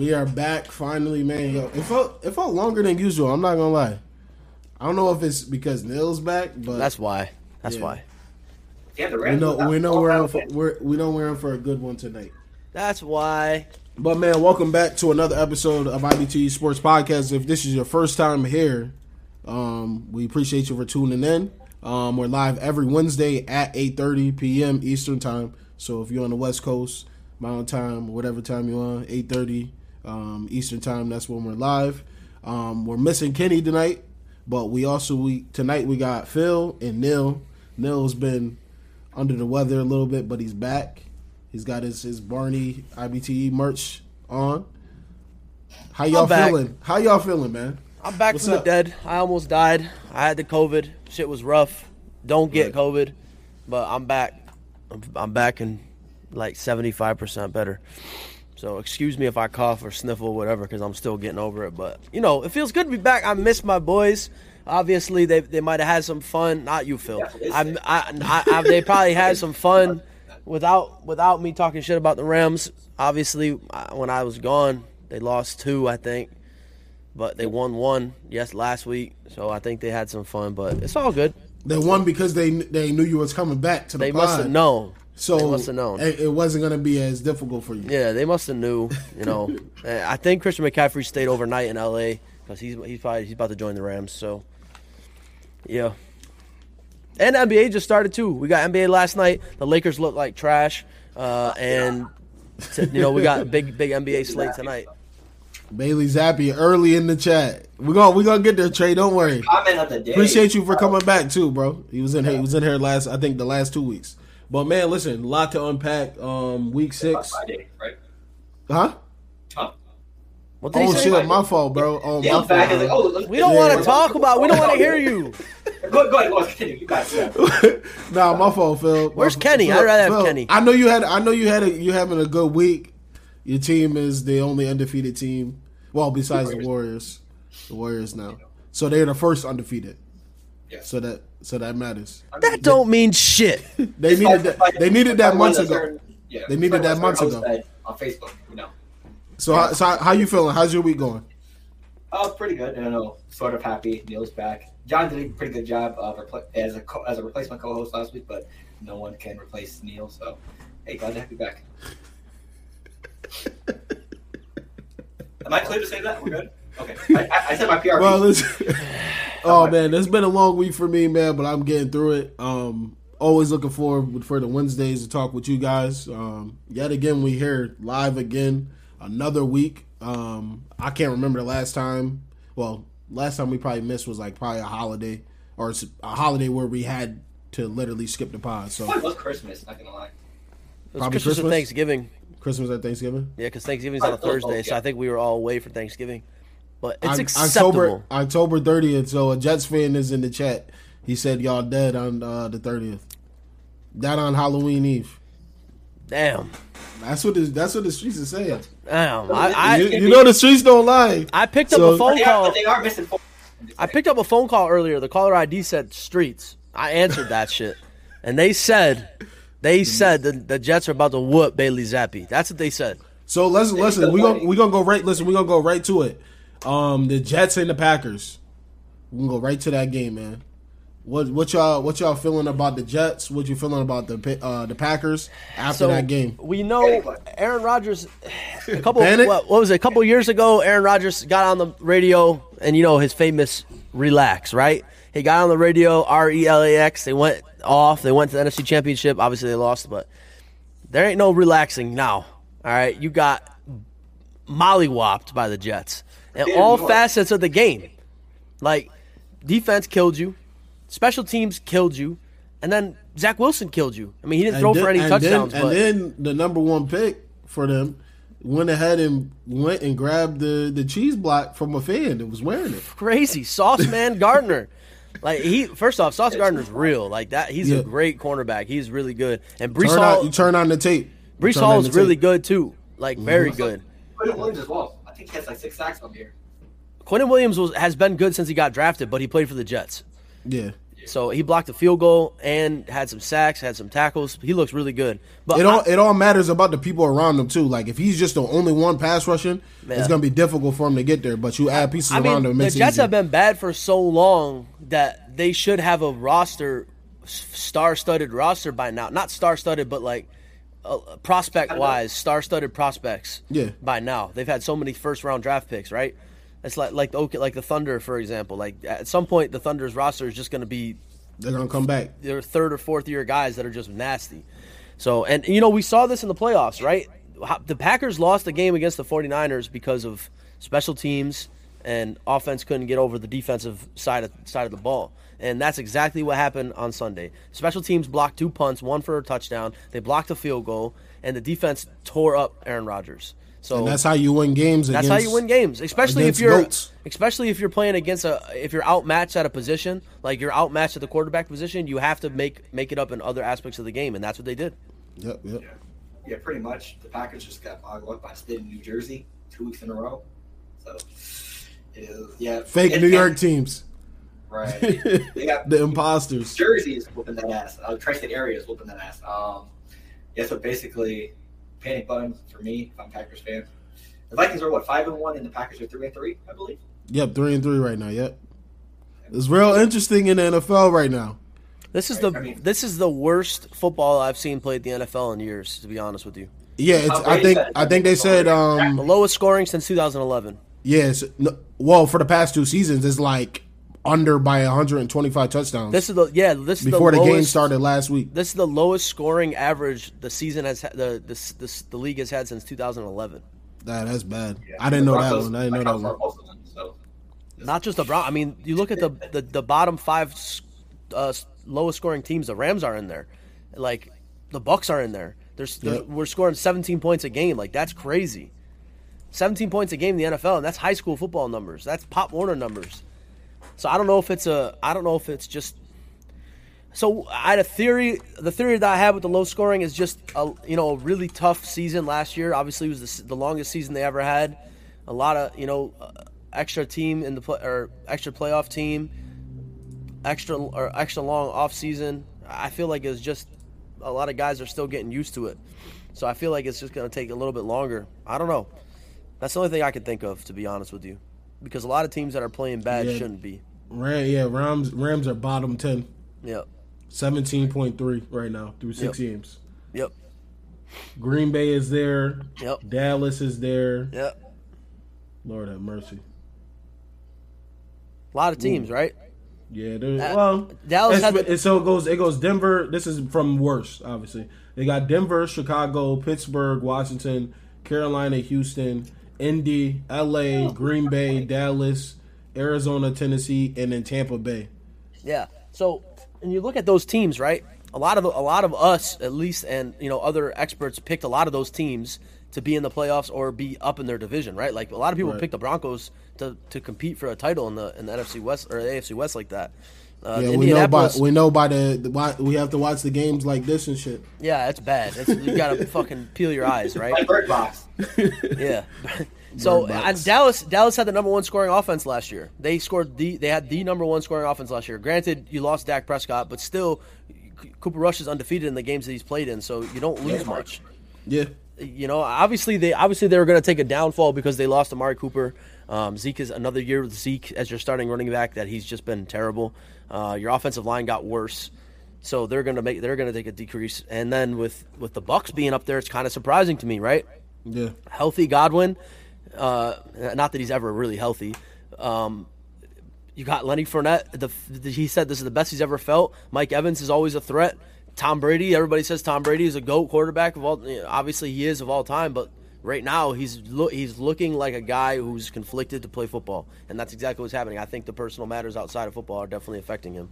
man. Woo! We are back finally, man. Yo, it felt it felt longer than usual. I'm not gonna lie. I don't know if it's because Nils back, but That's why. That's Yeah. why. Yeah, the we know we know we're kind in for, we're we know we're in for a good one tonight. That's why. But man, welcome back to another episode of IBT Sports Podcast. If this is your first time here, um, we appreciate you for tuning in. Um, we're live every Wednesday at 8:30 p.m. Eastern Time. So if you're on the West Coast, Mountain Time, whatever time you're on, 8:30 um, Eastern Time, that's when we're live. Um, we're missing Kenny tonight, but we also we tonight we got Phil and Neil. Neil's been under the weather a little bit, but he's back. He's got his his Barney IBTE merch on. How y'all feeling? How y'all feeling, man? I'm back What's from up? the dead. I almost died. I had the COVID. Shit was rough. Don't get Right. COVID, but I'm back. I'm, I'm back and like 75% better. So excuse me if I cough or sniffle or whatever because I'm still getting over it. But you know, it feels good to be back. I miss my boys. Obviously, they they might have had some fun. Not you, Phil. I, I, I, I, they probably had some fun without without me talking shit about the Rams. Obviously, I- when I was gone, they lost two, I think but they won one yes last week so i think they had some fun but it's all good They won because they they knew you was coming back to the they pod. must have known So they must have known. It, it wasn't gonna be as difficult for you. yeah they must have knew you know i think christian mccaffrey stayed overnight in la because he's he's probably he's about to join the rams so yeah and nba just started too we got nba last night the lakers look like trash uh, and t- you know we got a big big nba slate tonight Bailey Zappe early in the chat. We're gonna we gonna get there, Trey. Don't worry. Comment of the day. Appreciate you for coming back too, bro. He was in here. He was in here last. I think the last two weeks. But man, listen, a lot to unpack. Um, week six, Friday, right? huh? Huh? what did Oh he say? shit, my fault, bro. Oh, Yeah, my back fault. is like, oh, we don't Yeah. want to talk about we don't want to hear you Go, go ahead, go ahead, continue. You guys. Yeah. nah, my fault, Phil. Where's My- Kenny? Phil- I'd rather have Phil, Kenny. I know you had. I know you had. A, you having a good week. Your team is the only undefeated team. Well, besides the Warriors, the Warriors now. So they're the first undefeated. Yeah. So that so that matters. that don't mean shit They It's needed like- that. They needed that months ago. certain- Yeah, They needed that months ago. On Facebook, you know. So how, so how, how you feeling? How's your week going? Oh, pretty good. I don't know. Sort of happy. Neil's back. John did a pretty good job of repl- as a co- as a replacement co-host last week, but no one can replace Neil. So, hey, glad to have you back. Am I clear to say that? We're good. Okay. I, I, I said my PR. Well, piece. it's, oh man, it's been a long week for me, man, but I'm getting through it. Um, always looking forward for the Wednesdays to talk with you guys. Um, yet again, we here live again, another week. Um, I can't remember the last time. Well, last time we probably missed was like probably a holiday or a holiday where we had to literally skip the pod. So it was Christmas. Not gonna lie. It was Probably Christmas, and Thanksgiving. Christmas at Thanksgiving. Yeah, because Thanksgiving's on a Oh, oh, Thursday, so. I think we were all away for Thanksgiving. But it's Oc- acceptable. October October 30th. So a Jets fan is in the chat. He said y'all dead on uh, the 30th. That on Halloween Eve. Damn, That's what the, that's what the streets are saying. damn. I, I, you, you know the streets don't lie. I picked up a phone They are, call. but they are missing. Four. I picked up a phone call earlier. The caller ID said streets. I answered that shit, and they said, they said the, the Jets are about to whoop Bailey Zappe. That's what they said. So listen, listen. no We gonna way. we gonna go right. Listen, we're gonna go right to it. Um, the Jets and the Packers. We can go right to that game, man. What what y'all what y'all feeling about the Jets? What you feeling about the uh, the Packers after So that game? we know Aaron Rodgers. A couple, what, what was it? A couple years ago, Aaron Rodgers got on the radio, and you know his famous "relax," right? He got on the radio, R E L A X. They went off. They went to the NFC Championship. Obviously, they lost, but there ain't no relaxing now. All right, you got mollywopped by the Jets in Yeah, all facets of the game. Like defense killed you, special teams killed you, and then Zach Wilson killed you. I mean, he didn't throw then, for any and touchdowns, Then, but and then the number one pick for them went ahead and went and grabbed the the cheese block from a fan that was wearing it. crazy Sauce Man Gardner. Like he, first off, Sauce Gardner's real. Like that, he's Yeah. a great cornerback. He's really good. And Breece Turn Hall, on, you turn on the tape. You Breece Hall is really tape. good too. Like very mm-hmm. good. Quinnen Williams as well. I think he has like six sacks on here. Quinnen Williams was, has been good since he got drafted, but he played for the Jets. Yeah. So he blocked a field goal and had some sacks, had some tackles. He looks really good. But It all I- it all matters about the people around him too. Like if he's just the only one pass rushing, Yeah. it's gonna be difficult for him to get there. But you add pieces I around mean, him, it the Jets it have been bad for so long that they should have a roster, star-studded roster by now. Not star-studded, but like uh, prospect-wise, star-studded prospects. Yeah. By now, they've had so many first-round draft picks, right? It's like like the like the Thunder, for example. Like at some point, the Thunder's roster is just going to be They're gonna come back. their third or fourth year guys that are just nasty. So, and you know, we saw this in the playoffs, right? The Packers lost the game against the 49ers because of special teams and offense couldn't get over the defensive side of side of the ball. And that's exactly what happened on Sunday. Special teams blocked two punts, one for a touchdown. They blocked a field goal, and the defense tore up Aaron Rodgers. So And that's how you win games. that's against, how you win games, especially if you're goats. especially if you're playing against a if you're outmatched at a position, like you're outmatched at the quarterback position, you have to make make it up in other aspects of the game, and that's what they did. Yep, yep. Yeah, pretty much. The Packers just got boggled up by State of New Jersey two weeks in a row. So it is yeah. Fake and- New and- York teams. Right. They got the imposters. Jersey is whooping that ass. Uh, tri-state area is whooping that ass. Um, yeah, so basically, panic button for me if I'm Packers fan. The Vikings are what five and one, and the Packers are three and three, I believe. Yep, three and three right now. Yep. It's real interesting in the NFL right now. This is the I mean- this is the worst football I've seen played the NFL in years, to be honest with you. Yeah, it's, I think I think they said The um lowest scoring since 2011. yes. No, well, for the past two seasons, it's like under by 125 touchdowns. This is the yeah. This is before the, the, game started last week. This is the lowest scoring average the season has had, the, the the the league has had since 2011. That that's bad. Yeah, I didn't the know that one. I didn't know that one. Most them, so Not just the Brown. I mean, you look at the the, the bottom five uh, lowest scoring teams. The Rams are in there, like the Bucks are in there. There's, there's Yep. we're scoring 17 points a game. Like that's crazy. 17 points a game in the NFL, and that's high school football numbers. That's Pop Warner numbers. So I don't know if it's a. I don't know if it's just. So I had a theory. The theory that I had with the low scoring is just a you know a really tough season last year. Obviously, it was the, the longest season they ever had. A lot of you know uh, extra team in the play, or extra playoff team, extra or extra long off season. I feel like it's just a lot of guys are still getting used to it. So I feel like it's just going to take a little bit longer. I don't know. That's the only thing I can think of, to be honest with you, because a lot of teams that are playing bad Yeah. shouldn't be. Ram, yeah, Rams Rams are bottom 10. Yep. 17.3 right now through six Yep. games. Yep. Green Bay is there. Yep. Dallas is there. Yep. Lord have mercy. A lot of teams, right? Yeah, there's Uh, well Dallas had it- so it goes it goes Denver. This is from worst, obviously. They got Denver, Chicago, Pittsburgh, Washington, Carolina, Houston, Indy, LA, Green Bay, Dallas, Arizona, Tennessee, and then Tampa Bay. Yeah. So, and you look at those teams, right? A lot of a lot of us, at least, and you know, other experts picked a lot of those teams to be in the playoffs or be up in their division, right? Like a lot of people Right. picked the Broncos to, to compete for a title in the in the NFC West or the AFC West like that. Uh, Yeah, we know by we know by the, the why, we have to watch the games like this and shit. yeah, it's bad. It's, you gotta fucking peel your eyes, right? like Bird Box. Yeah. so and Dallas Dallas had the number one scoring offense last year. They scored the they had the number one scoring offense last year. Granted, you lost Dak Prescott, but still, Cooper Rush is undefeated in the games that he's played in, so you don't lose much. Yeah, You know, obviously they obviously they were going to take a downfall because they lost Amari Cooper. Um, Zeke is another year with Zeke as your starting running back that he's just been terrible. Uh, your offensive line got worse. So they're gonna make they're gonna take a decrease, and then with with the Bucks being up there, it's kind of surprising to me, right? yeah. healthy Godwin. Uh, not that he's ever really healthy. Um, you got Lenny Fournette. The, the, he said this is the best he's ever felt. Mike Evans is always a threat. Tom Brady. Everybody says Tom Brady is a goat quarterback of all. obviously, he is of all time, but right now he's lo- he's looking like a guy who's conflicted to play football, and that's exactly what's happening. I think the personal matters outside of football are definitely affecting him,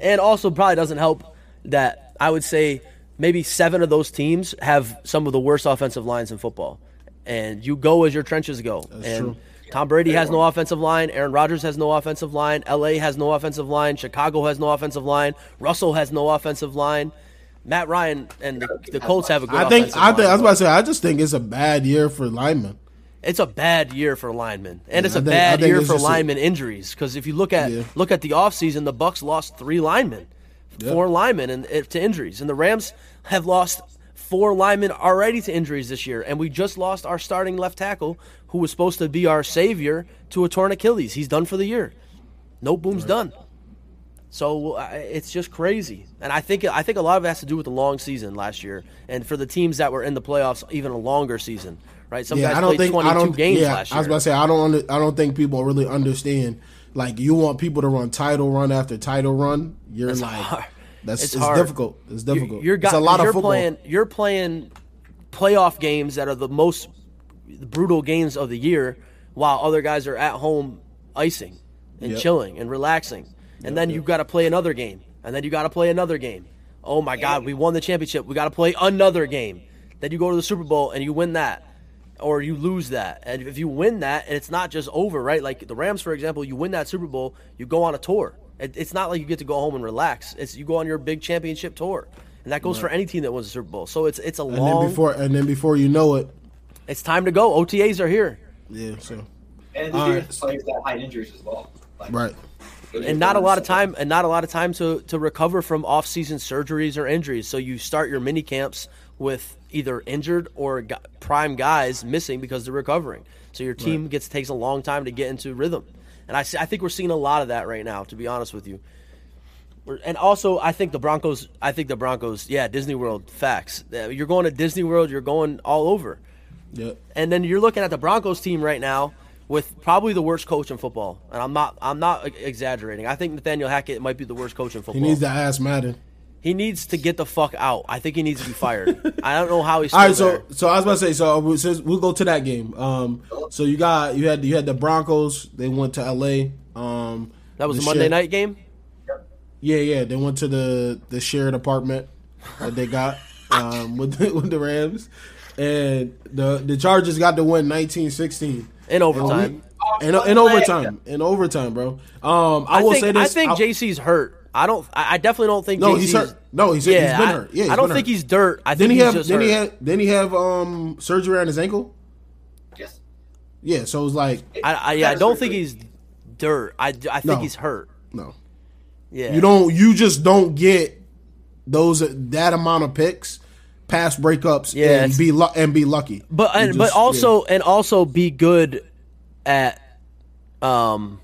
and also probably doesn't help that I would say maybe seven of those teams have some of the worst offensive lines in football, and you go as your trenches go. and true. Tom Brady has no offensive line. Aaron Rodgers has no offensive line. LA has no offensive line. Chicago has no offensive line. Russell has no offensive line. Matt Ryan and the, the Colts have a good I think offensive I think I was about to say I just think it's a bad year for linemen. it's a bad year for linemen, and Yeah, it's a think- bad year for linemen a- injuries. Because if you look at Yeah. look at the offseason, the Bucks lost three linemen, Yeah. four linemen, and to injuries, and the Rams have lost four linemen already to injuries this year, and we just lost our starting left tackle, who was supposed to be our savior, to a torn Achilles. He's done for the year. Noteboom's done. So uh, it's just crazy, and I think I think a lot of it has to do with the long season last year, and for the teams that were in the playoffs, even a longer season, right? Some Yeah, guys I don't played think twenty I don't. games yeah, last year. I was about to say I don't. Under, I don't think people really understand. Like you want people to run title run after title run. You're It's like hard. That's It's it's, hard. difficult. It's difficult. You're, it's got, a lot of you're football. playing. You're playing playoff games that are the most brutal games of the year, while other guys are at home icing and Yep. chilling and relaxing, and then you've got to play another game, and then you got to play another game. Oh my God, we won the championship. We got to play another game. Then you go to the Super Bowl and you win that. Or you lose that, and if you win that, and it's not just over, right? Like the Rams, for example, you win that Super Bowl, you go on a tour. It, it's not like you get to go home and relax. It's you go on your big championship tour, and that goes for any team that wins a Super Bowl. So it's it's a and long. then before and then before you know it, it's time to go. OTAs are here, yeah. So And All this year, right. players that had injuries as well. Like, right. and not a lot of time, and not a lot of time to to recover from off-season surgeries or injuries. So you start your mini camps with either injured or prime guys missing because they're recovering. So your team gets takes a long time to get into rhythm, and I see, I think we're seeing a lot of that right now. To be honest with you. We're- And also, I think the Broncos. I think the Broncos. Yeah, Disney World. Facts. You're going to Disney World. You're going all over. Yep. And then you're looking at the Broncos team right now with probably the worst coach in football. And I'm not I'm not exaggerating. I think Nathaniel Hackett might be the worst coach in football. He needs to ask Madden. He needs to get the fuck out. I think he needs to be fired. I don't know how he's still All right, so there. so I was about to say so we- since we'll go to that game. Um, so you got you had you had the Broncos. They went to L.A. Um, That was the a Monday share- night game. Yeah, yeah. They went to the the shared apartment that they got um, with the, with the Rams, and the the Chargers got to win 19-16. In overtime. In, in overtime, in overtime, bro. Um, I, I will think say this. I think I'll- JC's hurt. I don't. I I definitely don't think. No, JC's, he's hurt. No, he's- he's been I, hurt. Yeah, he's I don't think hurt. he's dirt. I Then think he he's have just then he hurt. had then he have um surgery on his ankle. Yes. Yeah, so it was like I, I, yeah, I don't think he's dirt. I, I think No. he's hurt. no, Yeah. you don't. You just don't get those that amount of picks, past breakups, Yeah, and be lu- and be lucky. But and, just- but also and also be good at um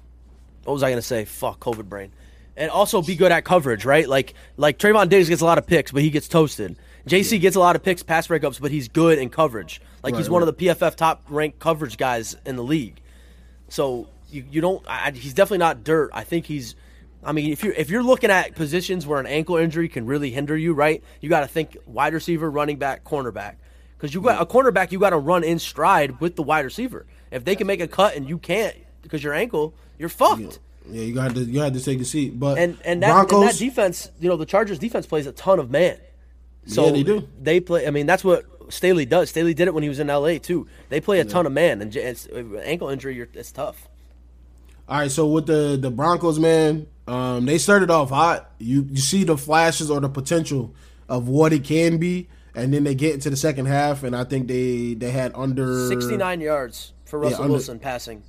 what was I gonna say? Fuck COVID brain. And also be good at coverage, right? Like like Trevon Diggs gets a lot of picks, but he gets toasted. JC gets a lot of picks, pass breakups, but he's good in coverage. Like he's Right, one of the PFF top ranked coverage guys in the league. So you, you don't. I, he's definitely not dirt. I think he's. I mean, if you are if you're looking at positions where an ankle injury can really hinder you, right? You got to think wide receiver, running back, cornerback, because you got a cornerback. You got to run in stride with the wide receiver. If they can make a cut and you can't because your ankle, you're fucked. Yeah, you got to you had to take a seat. But And and that, Broncos, and that defense, you know, the Chargers defense plays a ton of man. So Yeah, they do. They play. I mean, that's what Staley does. Staley did it when he was in L.A. too. They play a ton of man, and it's, ankle injury, you're, it's tough. All right, so with the the Broncos, man, um, they started off hot. You you see the flashes or the potential of what it can be, and then they get into the second half, and I think they they had under 69 yards for Russell under- Wilson passing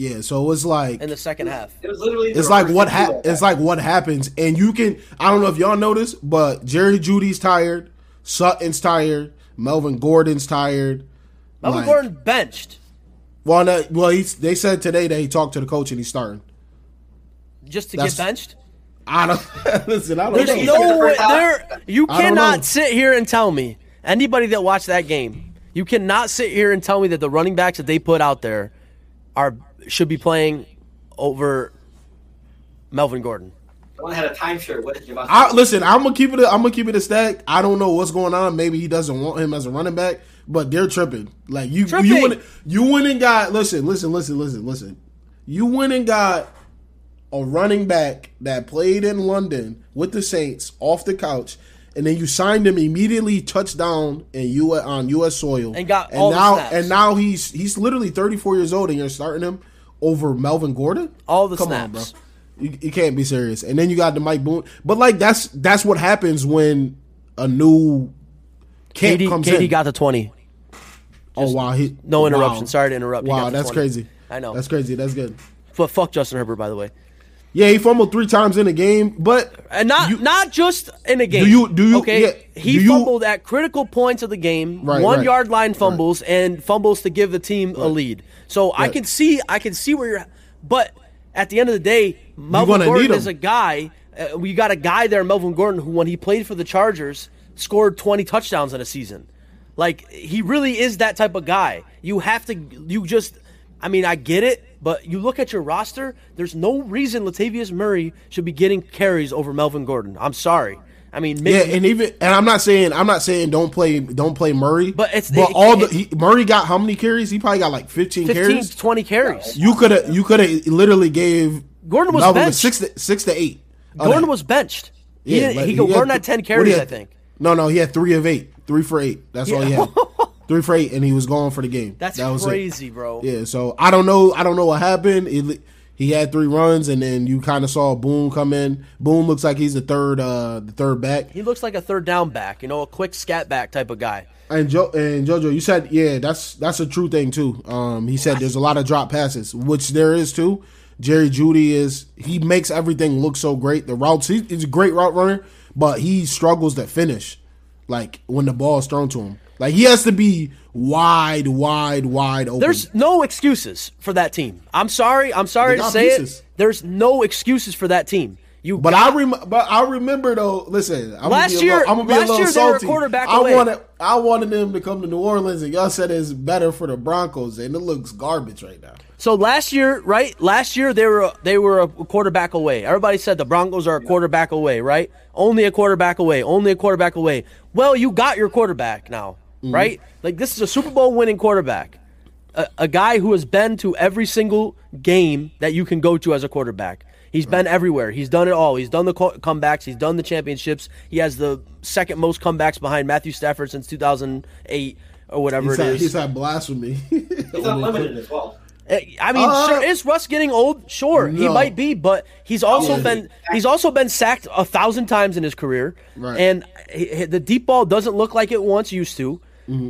Yeah, so it was like in the second half. It was literally. it's like what of ha- it's like what happens, and you can I don't know if y'all noticed, but Jerry Jeudy's tired, Sutton's tired, Melvin Gordon's tired. Melvin Like- Gordon benched Well, no, well, he's, they said today that he talked to the coach and he's starting. just to That's- get benched. I don't listen. I don't There's know. He's no way. There, you I know. cannot sit here and tell me anybody that watched that game. You cannot sit here and tell me that the running backs that they put out there are should be playing over Melvin Gordon. The one had a timeshare with Javonte. I, listen, I'm gonna keep it. I'm gonna keep it a stack. I don't know what's going on. Maybe he doesn't want him as a running back, but they're tripping. Like you, Tripping. you went, you went and got. Listen, listen, listen, listen, listen. You went and got a running back that played in London with the Saints off the couch, and then you signed him immediately, touchdown in U on U.S. soil, And got and all the now snaps. and now he's he's literally 34 years old, and you're starting him over Melvin Gordon. All the Come on, bro. You, you can't be serious. And then you got the Mike Boone, but like that's that's what happens when a new Katie, comes Katie in. got the twenty. Oh wow, he No interruption. wow. Sorry to interrupt. Wow, that's 20. crazy. I know. That's crazy. That's good. but fuck Justin Herbert, by the way. Yeah, he fumbled three times in a game, but And not You- not just in a game. Do you- do you- Okay, yeah, he you- fumbled at critical points of the game, Right, one right. yard line fumbles and fumbles to give the team a lead. So I can see I can see where you're. But at the end of the day, Melvin Gordon is a guy. Uh, we got a guy there, Melvin Gordon, who when he played for the Chargers scored 20 touchdowns in a season. Like he really is that type of guy. You have to. You just. I mean, I get it, but you look at your roster. There's no reason Latavius Murray should be getting carries over Melvin Gordon. I'm sorry. I mean, yeah, and even and I'm not saying I'm not saying don't play don't play Murray, But it's- but it- all the he, Murray got how many carries? He probably got like 15, 15 carries. 20 carries. You could have you could have literally gave Gordon was Melvin benched. six to, six to eight. Gordon was benched. He, Yeah, didn't, but he, Gordon had had 10 carries, he I think. No, no, he had three of eight, three for eight. That's all he had. three for eight, and he was going for the game. That's that was it. crazy, bro. Yeah, so I don't know. I don't know what happened. It, he had three runs, and then you kind of saw Boone come in. Boone looks like he's the third, uh, the third back. He looks like a third down back, you know, a quick scat back type of guy. And Joe and JoJo, you said yeah, that's that's a true thing too. Um, he said there's a lot of drop passes, which there is too. Jerry Jeudy is he makes everything look so great. The routes he, he's a great route runner, but he struggles to finish. Like when the ball is thrown to him, like he has to be wide, wide, wide open. There's no excuses for that team. I'm sorry. I'm sorry to say pieces. it. There's no excuses for that team. You But I rem- but I remember though. Listen, I'm Last gonna be a year- little, I'm gonna be last a little year they were a salty. quarterback I away. wanted I wanted them to come to New Orleans, and y'all said it's better for the Broncos, and it looks garbage right now. So last year, right? Last year they were they were a quarterback away. Everybody said the Broncos are a quarterback away, right? Only a quarterback away. Only a quarterback away. Well, you got your quarterback now, Mm-hmm. right? Like this is a Super Bowl winning quarterback, a, a guy who has been to every single game that you can go to as a quarterback. He's been everywhere. He's done it all. He's done the co- comebacks. He's done the championships. He has the second most comebacks behind Matthew Stafford since 2008 or whatever it is. He's it had, is. he's had blasphemy. He's unlimited as well. Uh, I mean, Uh, sure, is Russ getting old? Sure, he might be, but he's also Yeah. been he's also been sacked a thousand times in his career, Right. and he, he- the deep ball doesn't look like it once used to.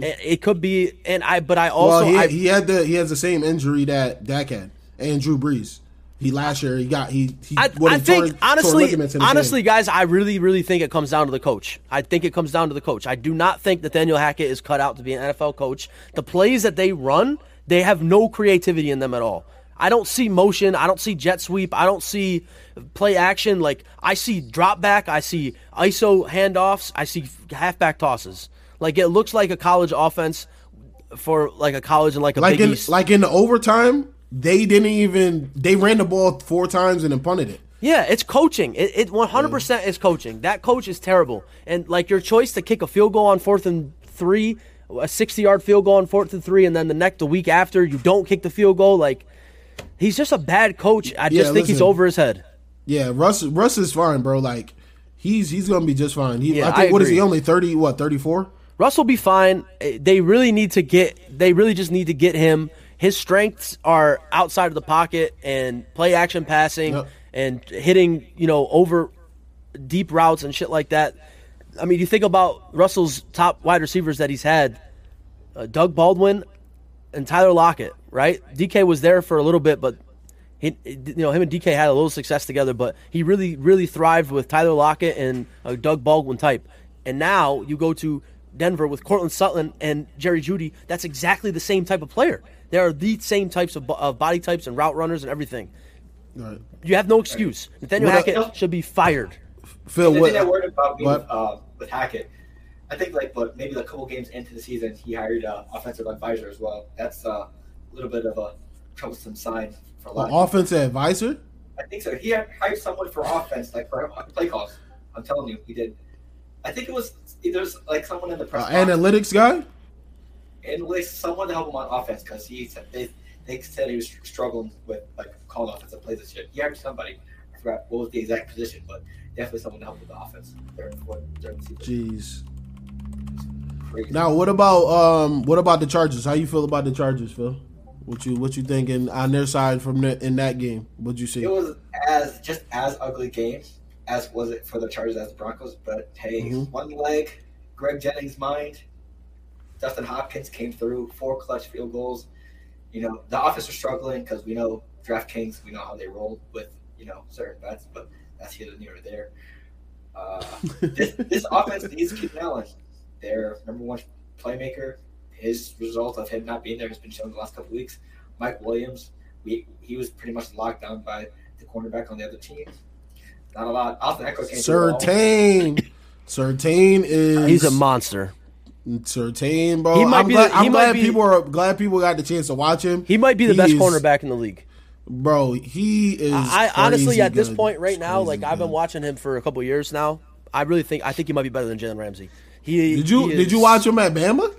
It, it could be, and I, but I also Mm-hmm. well, he, I, he had the he has the same injury that Dak had and Drew Brees. He last year he got he he I, what, I he think tore- tore honestly, ligaments honestly, hand. guys, I really, really think it comes down to the coach. I think it comes down to the coach. I do not think Nathaniel Hackett is cut out to be an NFL coach. The plays that they run, they have no creativity in them at all. I don't see motion. I don't see jet sweep. I don't see play action. Like I see drop back. I see ISO handoffs. I see halfback tosses. Like it looks like a college offense for like a college and like a like Big in East. like in the overtime they didn't even they ran the ball four times and then punted it. Yeah, it's coaching. It, it 100% is coaching. That coach is terrible. And like your choice to kick a field goal on fourth and three, a 60 yard field goal on fourth and three, and then the next the week after you don't kick the field goal. Like he's just a bad coach. I Yeah, just think he's over his head. Yeah, Russ Russ is fine, bro. Like he's he's gonna be just fine. He, Yeah, I think I what is he only thirty? What thirty four? Russ will be fine. Eh, They really need to get. They really just need to get him. His strengths are outside of the pocket and play action passing Yep. and hitting. You know, over deep routes and shit like that. I mean, you think about Russell's top wide receivers that he's had: uh, Doug Baldwin and Tyler Lockett. Right? DK was there for a little bit, but he, you know, him and DK had a little success together, but he really, really thrived with Tyler Lockett and a Doug Baldwin type. And now you go to Denver with Courtland Sutton and Jerry Jeudy. That's exactly the same type of player. They are the same types of, of body types and route runners and everything. Right. You have no excuse. Nathaniel What Hackett should be fired. Phil, the what? thing I worried about me what- with, uh, with Hackett, I think like, but maybe a couple games into the season, he hired an offensive advisor as well. That's uh, a little bit of a troublesome sign for a lot. An of offensive advisor? I think so. He had hired someone for offense, like for play calls. I'm telling you, he did. I think it was there's like someone in the Uh, press box, analytics guy? and like someone to help him on offense because he said they they said he was struggling with like calling offensive plays and shit. He hired somebody. I forgot what was the exact position, but definitely someone to help with the offense during, during the season. Jeez. Now, what about um, what about the Chargers? How you feel about the Chargers, Phil? What you what you thinking on their side from the, in that game? What'd you see? It was as just as ugly game as was it for the Chargers as the Broncos. But hey, Mhm. one leg, Greg Jennings' mind. Dustin Hopkins came through four clutch field goals. You know the offense was struggling because we know DraftKings, we know how they roll with you know certain bets, but that's here near there. Uh, this, this offense needs Keenan Allen. Their number one playmaker. His result of him not being there has been shown the last couple weeks. Mike Williams, we, he was pretty much locked down by the cornerback on the other team. Not a lot. Austin Ekeler came through all- Surtain. Surtain is He's a monster. Surtain, bro. He might I'm be glad, the- he I'm might glad be- people are glad people got the chance to watch him. He might be the He best is- cornerback in the league. Bro, he is. I, I honestly, crazy at this point right now, Crazy like I've been watching him for a couple years now. I really think I think he might be better than Jalen Ramsey. He Did you he did you watch him at Bama?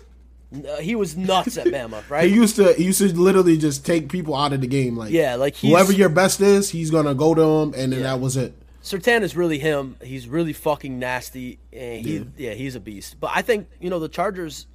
Uh, he was nuts at Bama, right? He right? used to he used to literally just take people out of the game. Like yeah, like he's, whoever your best is, he's gonna go to him, and then Yeah. that was it. Surtain is really him. He's really fucking nasty, and he Yeah. yeah. he's a beast. But I think you know the Chargers,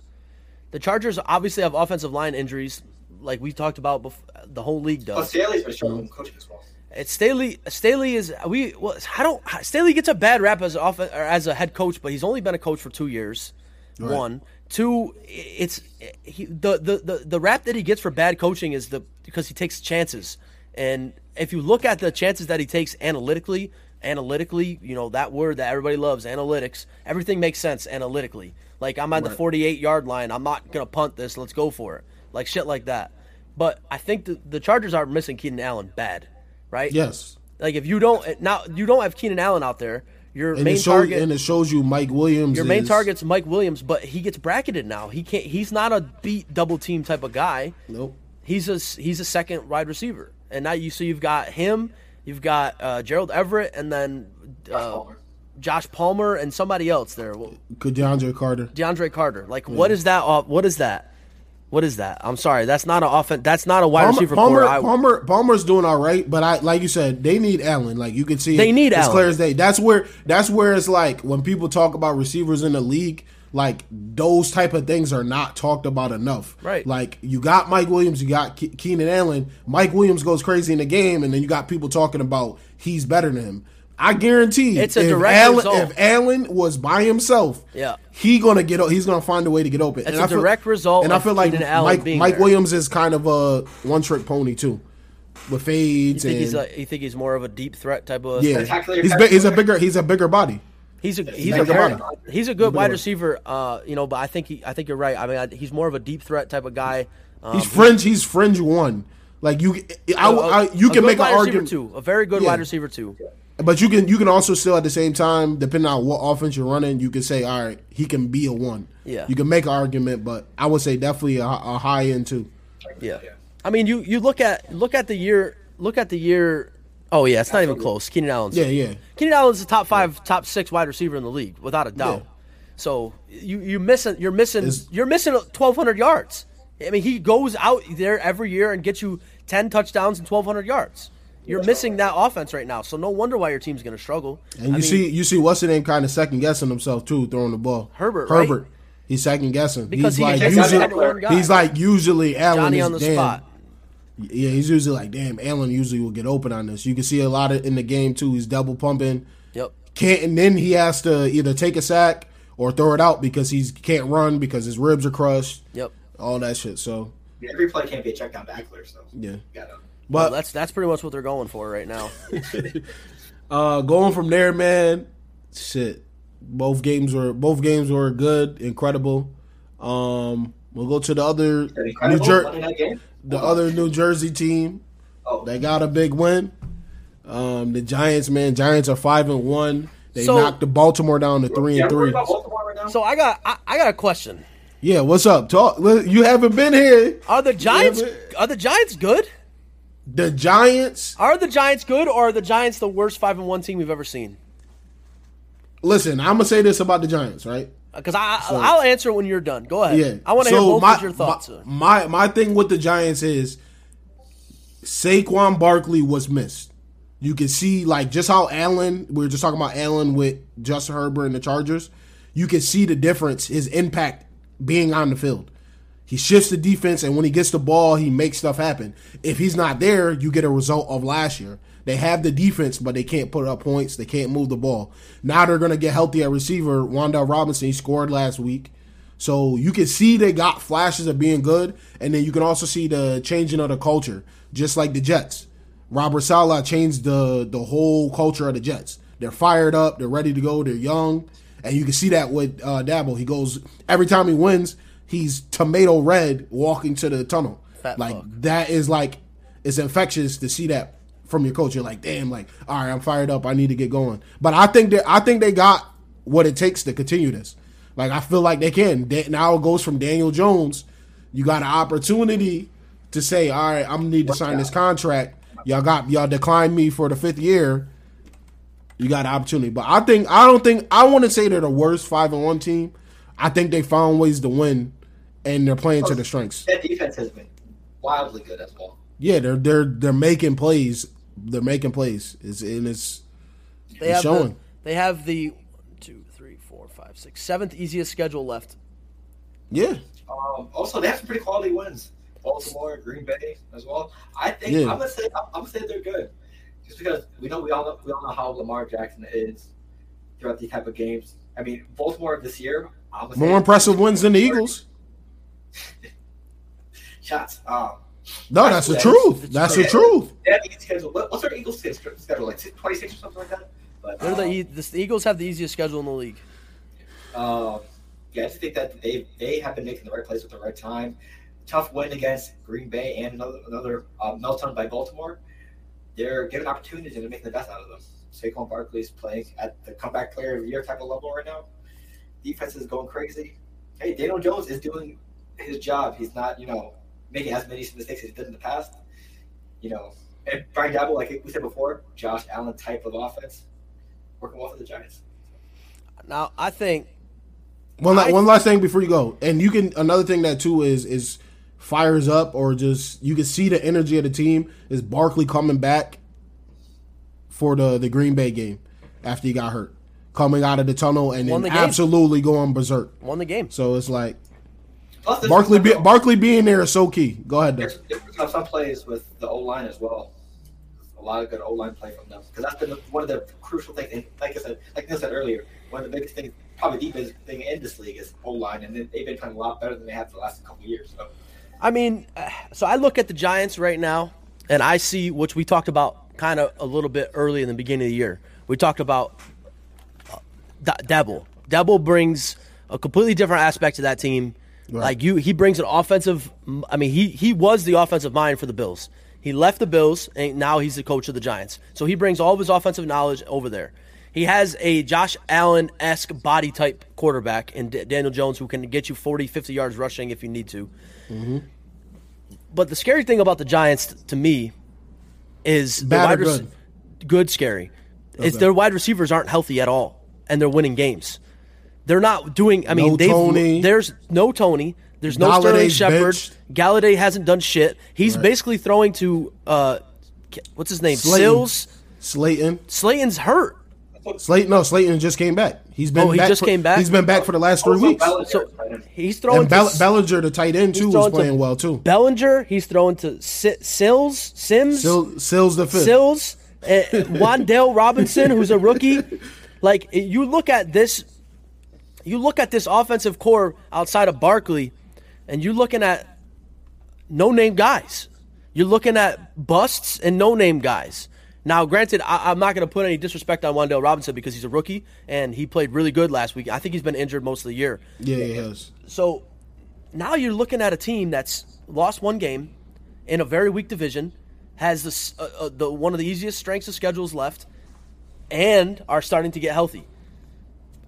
the Chargers obviously have offensive line injuries, like we talked about. Before, the whole league But does. Oh, Staley's been struggling coaching as well. It's Staley. Staley is we. Well, I don't. Staley gets a bad rap as off or as a head coach, but he's only been a coach for two years. Right. One, two. It's he, the, the the the rap that he gets for bad coaching is the because he takes chances, and if you look at the chances that he takes analytically, analytically, you know that word that everybody loves, analytics. Everything makes sense analytically. Like I'm at the 48 yard line. I'm not gonna punt this. Let's go for it. Like shit like that. But I think the, the Chargers are missing Keenan Allen bad, right? Yes, Like if you don't now you don't have Keenan Allen out there, your and main shows target and it shows you Mike Williams. your main is- target's Mike Williams, but he gets bracketed now. He can't he's not a beat double team type of guy. Nope. He's a he's a second wide receiver. And now you so you've got him, you've got uh, Gerald Everett and then uh, Palmer. Josh Palmer and somebody else there. Well, DeAndre Carter. DeAndre Carter. Like what is that off- what is that? What is that? I'm sorry. That's not an offense. That's not a wide Palmer, receiver Palmer, core. I- Palmer, Palmer's doing all right, but I like you said, they need Allen. Like you can see, They need it's Allen. clear as day. That's where that's where it's like when people talk about receivers in the league, like those type of things are not talked about enough. Right. Like you got Mike Williams, you got Ke- Keenan Allen. Mike Williams goes crazy in the game, and then you got people talking about he's better than him. I guarantee It's a if direct Allen, result. If Allen was by himself, Yeah. he gonna get. o- He's gonna find a way to get open. It's And a I feel- direct result And I feel like Keenan Mike, being Mike there. Williams is kind of a one trick pony too, with fades you think and he's a, you think he's more of a deep threat type of yeah. Spectacular He's big, he's a bigger he's a bigger body. He's a he's a body. he's a good wide receiver, uh, you know. But I think he I think you're right. I mean, I, he's more of a deep threat type of guy. Um, He's fringe. He's fringe one. Like you, I, you can good make an argument too. A very good Yeah. wide receiver too. But you can you can also still at the same time, depending on what offense you're running, you can say, all right, he can be a one. Yeah. You can make an argument, but I would say definitely a, a high end too. Yeah. I mean, you you look at look at the year look at the year. Oh yeah, it's not even close. Keenan Allen's Yeah, yeah. Keenan Allen's the top five, top six wide receiver in the league without a doubt. Yeah. So you you missing you're missing Is- you're missing 1,200 yards. I mean, he goes out there every year and gets you 10 touchdowns and 1,200 yards. You're missing that offense right now, so no wonder why your team's going to struggle. And you I mean, see you see what's the name kind of second guessing himself too, throwing the ball. Herbert, right? Herbert. He's second guessing Because he's he like takes out the usually, he's like usually Allen Johnny is on the damn, spot. Yeah, he's usually like, damn, Allen usually will get open on this. You can see a lot of in the game too. He's double pumping. Yep. Can't and then he has to either take a sack or throw it out because he can't run because his ribs are crushed. Yep. All that shit. So Every play can't be a check down back there, so yeah. you gotta. Well, But that's that's pretty much what they're going for right now. uh going from there, man, shit. Both games were both games were good, incredible. Um we'll go to the other New Incredible Jer- Monday night game. the other New Jersey team. Oh, They got a big win. Um, the Giants, man, Giants are five and one. They So- knocked the Baltimore down to three yeah, and three. right so I got I, I got a question. Yeah, what's up? Talk. You haven't been here. Are the Giants are the Giants good? The Giants. Are the Giants good, or are the Giants the worst five and one team we've ever seen? Listen, I'm gonna say this about the Giants, right? Because I I'll answer when you're done. Go ahead. Yeah, I want to hear both my, of your thoughts. My, my my thing with the Giants is Saquon Barkley was missed. You can see like just how Allen. We were just talking about Allen with Justin Herbert and the Chargers. You can see the difference, his impact being on the field. He shifts the defense, and when he gets the ball, he makes stuff happen. If he's not there, you get a result of last year. They have the defense, but they can't put up points. They can't move the ball. Now they're going to get healthy at receiver. Wanda Robinson, he scored last week. So you can see they got flashes of being good, and then you can also see the changing of the culture, just like the Jets. Robert Saleh changed the the whole culture of the Jets. They're fired up, they're ready to go, they're young, and you can see that with uh, Daboll. He goes every time he wins, he's tomato red walking to the tunnel. Fat like fuck. that is like it's infectious to see that from your coach. You're like, damn, like all right, I'm fired up. I need to get going. But I think that I think they got what it takes to continue this. Like I feel like they can. Now it goes from Daniel Jones. You got an opportunity to say, all right, I'm need to sign this contract. Y'all got y'all declined me for the fifth year. You got an opportunity, but I think I don't think I want to say they're the worst five and one team. I think they found ways to win, and they're playing to oh, their strengths. That defense has been wildly good as well. Yeah, they're they're they're making plays. They're making plays. It's and it's They It's have showing. the, they have the two, three, four, five, six, seventh easiest schedule left. yeah. Um, also, they have some pretty quality wins. Baltimore, Green Bay as well. I think Yeah. I'm gonna say I'm, I'm gonna say they're good, just because we know we all know we all know how Lamar Jackson is throughout these type of games. I mean, Baltimore this year. I'm gonna say More impressive wins than the Eagles. shots. Um, No, that's the truth. That's the Yeah. truth. they have schedule. What, what's their Eagles schedule? schedule? Like 26 or something like that. But They're the, um, the, the Eagles have the easiest schedule in the league. Um, yeah, I just think that they they have been making the right plays at the right time. Tough win against Green Bay and another another uh, meltdown by Baltimore. They're given opportunities and they're making the best out of them. Saquon Barkley is playing at the comeback player of the year type of level right now. Defense is going crazy. Hey, Daniel Jones is doing his job. He's not, you know, making as many mistakes as he did in the past. You know, and Brian Daboll, like we said before, Josh Allen type of offense, working well for the Giants. Now, I think One I- one last thing before you go, and you can another thing that too is is fires up or just you can see the energy of the team is Barkley coming back for the the Green Bay game after he got hurt, coming out of the tunnel and Won then the game. absolutely going berserk. won the game. So it's like Plus, this Barkley be, Barkley being there is so key. Go ahead, Dez. They're, they're picking up some plays with the O line as well. A lot of good O line play from them because that's been one of the crucial things. And like I said, like Neil said earlier, one of the biggest things, probably the biggest thing in this league is O line, and they've been playing a lot better than they have for the last couple of years. So I mean, uh, so I look at the Giants right now, and I see which we talked about kind of a little bit early in the beginning of the year. We talked about uh, D- Daboll. Daboll brings a completely different aspect to that team. Right. Like you, he brings an offensive. I mean, he he was the offensive mind for the Bills. He left the Bills, and now he's the coach of the Giants. So he brings all of his offensive knowledge over there. He has a Josh Allen esque body type quarterback in D- Daniel Jones who can get you 40, 50 yards rushing if you need to. Mm-hmm. But the scary thing about the Giants t- to me is Bad or wide rec- good? good scary. Is Okay. their wide receivers aren't healthy at all, and they're winning games. They're not doing. I mean, No they've, Tony. there's no Tony. There's no Golladay's Sterling Shepard. benched. Galladay hasn't done shit. He's Right. basically throwing to uh, what's his name? Slayton. Sills. Slayton. Slayton's hurt. Slayton. No, Slayton just came back. He's been. Oh, he back just for- came back? He's been back for the last three Also, weeks. So he's throwing And to Bell- S- Bellinger, the tight end too, was throwing to playing well too. Bellinger. He's throwing to Si- Sills, Sims, Sil- Sills the fifth. Sills, uh, Wan'Dale Robinson, who's a rookie. Like you look at this, you look at this offensive core outside of Barkley, and you're looking at no name guys. You're looking at busts and no name guys. Now, granted, I, I'm not going to put any disrespect on Wan'Dale Robinson because he's a rookie and he played really good last week. I think he's been injured most of the year. Yeah, he has. So now you're looking at a team that's lost one game in a very weak division, has this, uh, uh, the one of the easiest strengths of schedules left, and are starting to get healthy.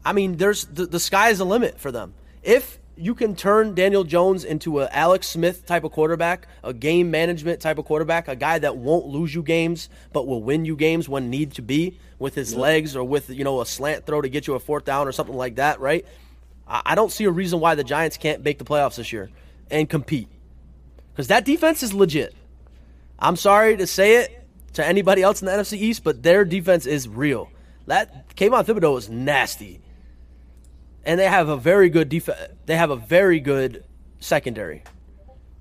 I mean, there's the, the sky is the limit for them. If you can turn Daniel Jones into a Alex Smith type of quarterback, a game management type of quarterback, a guy that won't lose you games but will win you games when need to be with his legs or with you know a slant throw to get you a fourth down or something like that, right? I I don't see a reason why the Giants can't make the playoffs this year and compete because that defense is legit. I'm sorry to say it to anybody else in the NFC East, but their defense is real. That Kayvon Thibodeaux is nasty, and they have a very good defense. They have a very good secondary,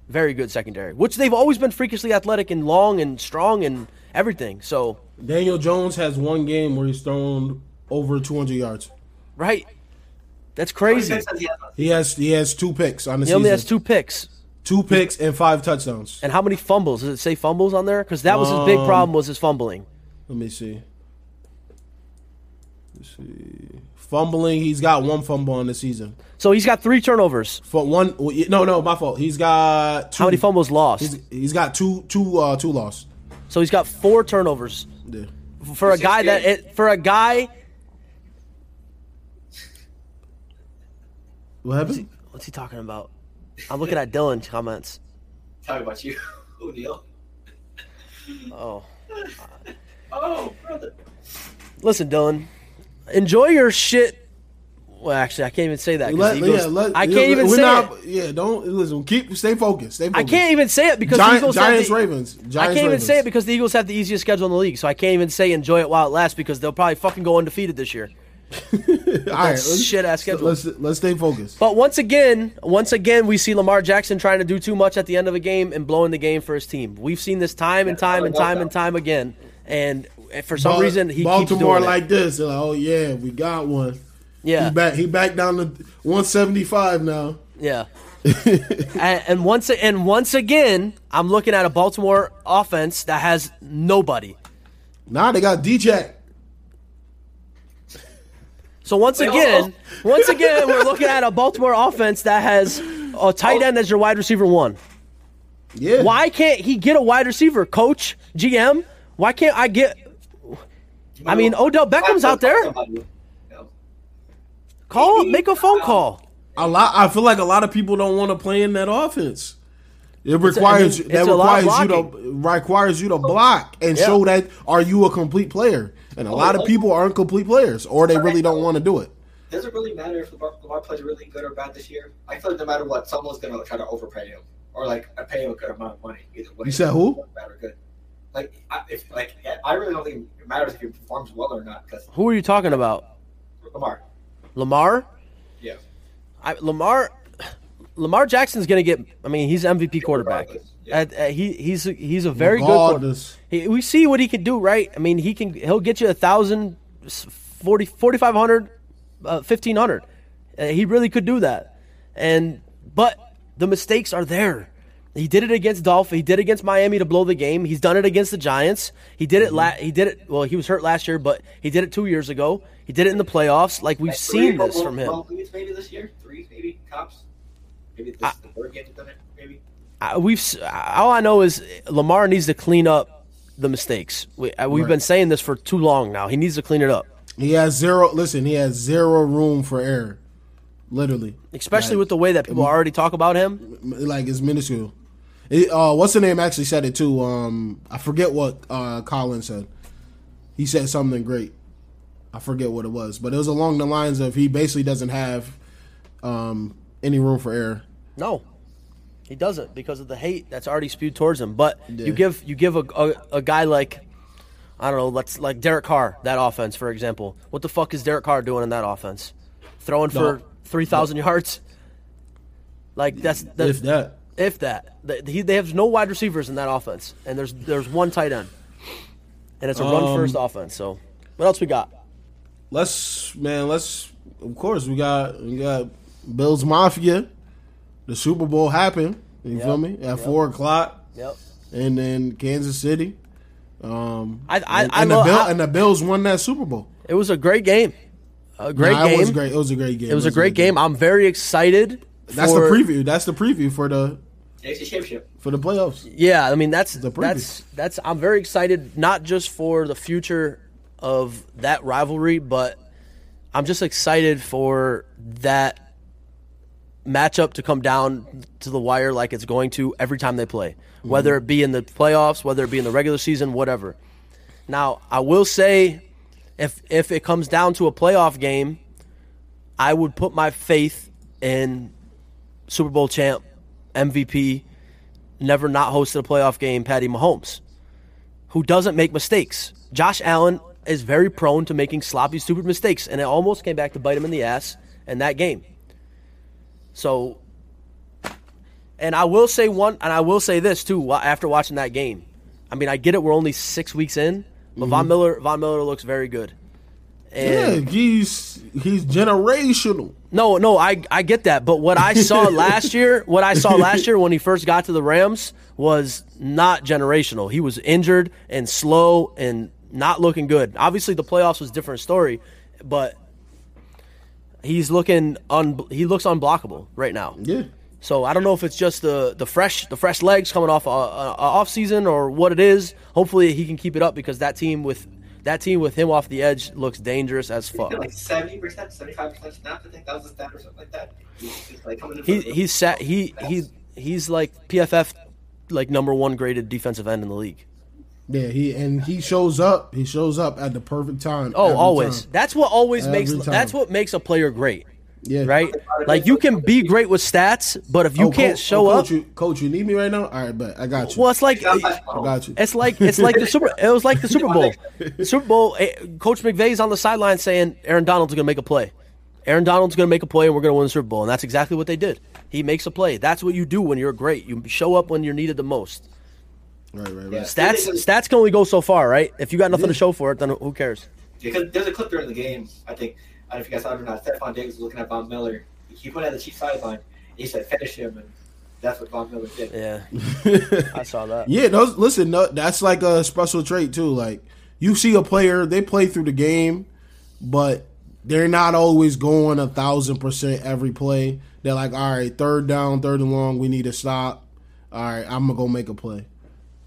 very good secondary, which they've always been freakishly athletic and long and strong and everything. So Daniel Jones has one game where he's thrown over 200 yards. right, That's crazy. he has he has two picks on the He season. only has two picks. two picks and five touchdowns. And how many fumbles? Does it say fumbles on there? Because that was his big Um, problem was his fumbling. Let me see. Let's see. Fumbling, he's got one fumble on the season. So he's got three turnovers. For one, no, no, my fault. He's got two. How many fumbles lost? He's, he's got two, two, uh, two loss. So he's got four turnovers Yeah. for a guy that it, for a guy. What happened? What's he talking about? I'm looking at Dylan's comments. Tell me about you, O'Neal. Oh, Oh, brother. listen, Dylan, enjoy your shit. Well, actually, I can't even say that. 'cause Let- Eagles- yeah, let- I can't even we're say not- it. Yeah, don't listen. Keep stay focused. Stay I focused. can't even say it because the Eagles Giants the- Ravens. Giants I can't even say it because the Eagles have the easiest schedule in the league, so I can't even say enjoy it while it lasts because they'll probably fucking go undefeated this year. All right, shit-ass schedule. Let's let's stay focused. But once again, once again, we see Lamar Jackson trying to do too much at the end of a game and blowing the game for his team. We've seen this time and time and time and time again, and for some Bal- reason he Baltimore keeps doing like this. They're like, oh yeah, we got one. Yeah, He back. He back down to 175 now. yeah. and, and once and once again, I'm looking at a Baltimore offense that has nobody. Now they got DJ. So once Wait, again, hold once again, we're looking at a Baltimore offense that has a tight end oh. as your wide receiver one. Yeah. Why can't he get a wide receiver, coach, GM? Why can't I get? I mean, Odell Beckham's out there. Somebody, you know. Call, make a phone call. A lot. I feel like a lot of people don't want to play in that offense. It requires I mean, that it's a lot of requires you to requires you to block and Yeah. show that are you a complete player. And a lot of people aren't complete players, or they really don't want to do it. Does it really matter if Lamar, Lamar plays really good or bad this year? I feel like no matter what, someone's going to try to overpay him or like uh, pay him a good amount of money. Either way, You said who? Bad or good. Like, I, if like, I really don't think it matters if he performs well or not because Who are you talking about? Lamar. Lamar? Yeah. I, Lamar. Lamar Jackson's gonna get. I mean, he's MVP quarterback. Yeah. Uh, uh, he he's he's a very good. quar- He, we see what he can do, right? I mean, he can. He'll get you a thousand, forty, forty-five hundred, uh, fifteen hundred. Uh, he really could do that, and but the mistakes are there. He did it against Dolph. He did it against Miami to blow the game. He's done it against the Giants. He did it. La- he did it. Well, he was hurt last year, but he did it two years ago. He did it in the playoffs. Like we've Like, seen three this from him. World maybe this year, three maybe tops. Maybe this is the third game he's done it. Maybe. I- we've s- all I know is Lamar needs to clean up the mistakes. We, uh, we've Right. been saying this for too long now. He needs to clean it up, He has zero. Listen, he has zero room for error. Literally, especially Like, with the way that people already talk about him. like it's minuscule. It, uh, what's the name? Actually said it too. Um, I forget what uh, Colin said. He said something great. I forget what it was, but it was along the lines of he basically doesn't have um, any room for error. No, he doesn't because of the hate that's already spewed towards him. But Yeah. you give you give a, a a guy like I don't know, let's like Derek Carr that offense for example. What the fuck is Derek Carr doing in that offense? Throwing for No. three thousand yards. Like that's that, if that, if that they, he, they have no wide receivers in that offense, and there's there's one tight end, and it's a run first Um, offense. So what else we got? let's man, let's. Of course, we got we got Bills Mafia. The Super Bowl happened. You Yep. feel me? At four o'clock, Yep. and then Kansas City. Um, I- I- and, I and the Bill, I- and the Bills won that Super Bowl. It was a great game. A great Nah, game. It was great. It was a great game. It was a great game. I'm very excited. That's for- the preview. That's the preview for the AFC Championship. for the playoffs. Yeah, I mean that's The that's that's. I'm very excited, not just for the future of that rivalry, but I'm just excited for that matchup to come down to the wire like it's going to every time they play, mm-hmm. whether it be in the playoffs, whether it be in the regular season, whatever. Now, I will say, if if it comes down to a playoff game, I would put my faith in Super Bowl champ, MVP, never not hosted a playoff game, Patty Mahomes, who doesn't make mistakes. Josh Allen is very prone to making sloppy, stupid mistakes, and it almost came back to bite him in the ass in that game. So, and I will say one, and I will say this too. After watching that game, I mean, I get it. We're only six weeks in, but Von mm-hmm. Miller, Von Miller looks very good, Yeah, he's he's generational. no, no, I I get that, but what I saw last year, what I saw last year when he first got to the Rams was not generational. He was injured and slow and not looking good. Obviously, the playoffs was a different story, but he's looking un he looks unblockable right now. Yeah. So I don't know if it's just the the fresh the fresh legs coming off a, a, a off season or what it is. Hopefully he can keep it up because that team with that team with him off the edge looks dangerous as fuck. Like seventy percent, seventy-five percent snap. I think that was a stat or something like that. He's just like coming. He he's sat he he he's like PFF like number one graded defensive end in the league. Yeah, he and he shows up. He shows up at the perfect time. Oh, always. time. That's what always Every makes time. that's what makes a player great, Yeah. right? Like you can be great with stats, but if you Oh, can't coach, show oh, up, coach, you, coach, you need me right now. All right, but I got you. well, it's like got I got you. It's like it's like the super. It was like the Super Bowl. The Super Bowl. eh, Coach McVay's on the sideline saying Aaron Donald's going to make a play. Aaron Donald's going to make a play, and we're going to win the Super Bowl. And that's exactly what they did. He makes a play. That's what you do when you're great. You show up when you're needed the most. Right, right, Yeah. right. Stats stats can only go so far, right? If you got nothing to show for it, then who cares? Because there's a clip during the game. I think I don't know if you guys saw it or not. Stefon Diggs was looking at Von Miller. He put at the Chiefs sideline. He said, "Finish him," and that's what Von Miller did. Yeah, I saw that. Yeah, those, listen, no, that's like a special trait too. Like you see a player, they play through the game, but they're not always going a thousand percent every play. They're like, all right, third down, third and long, we need to stop. All right, I'm gonna go make a play.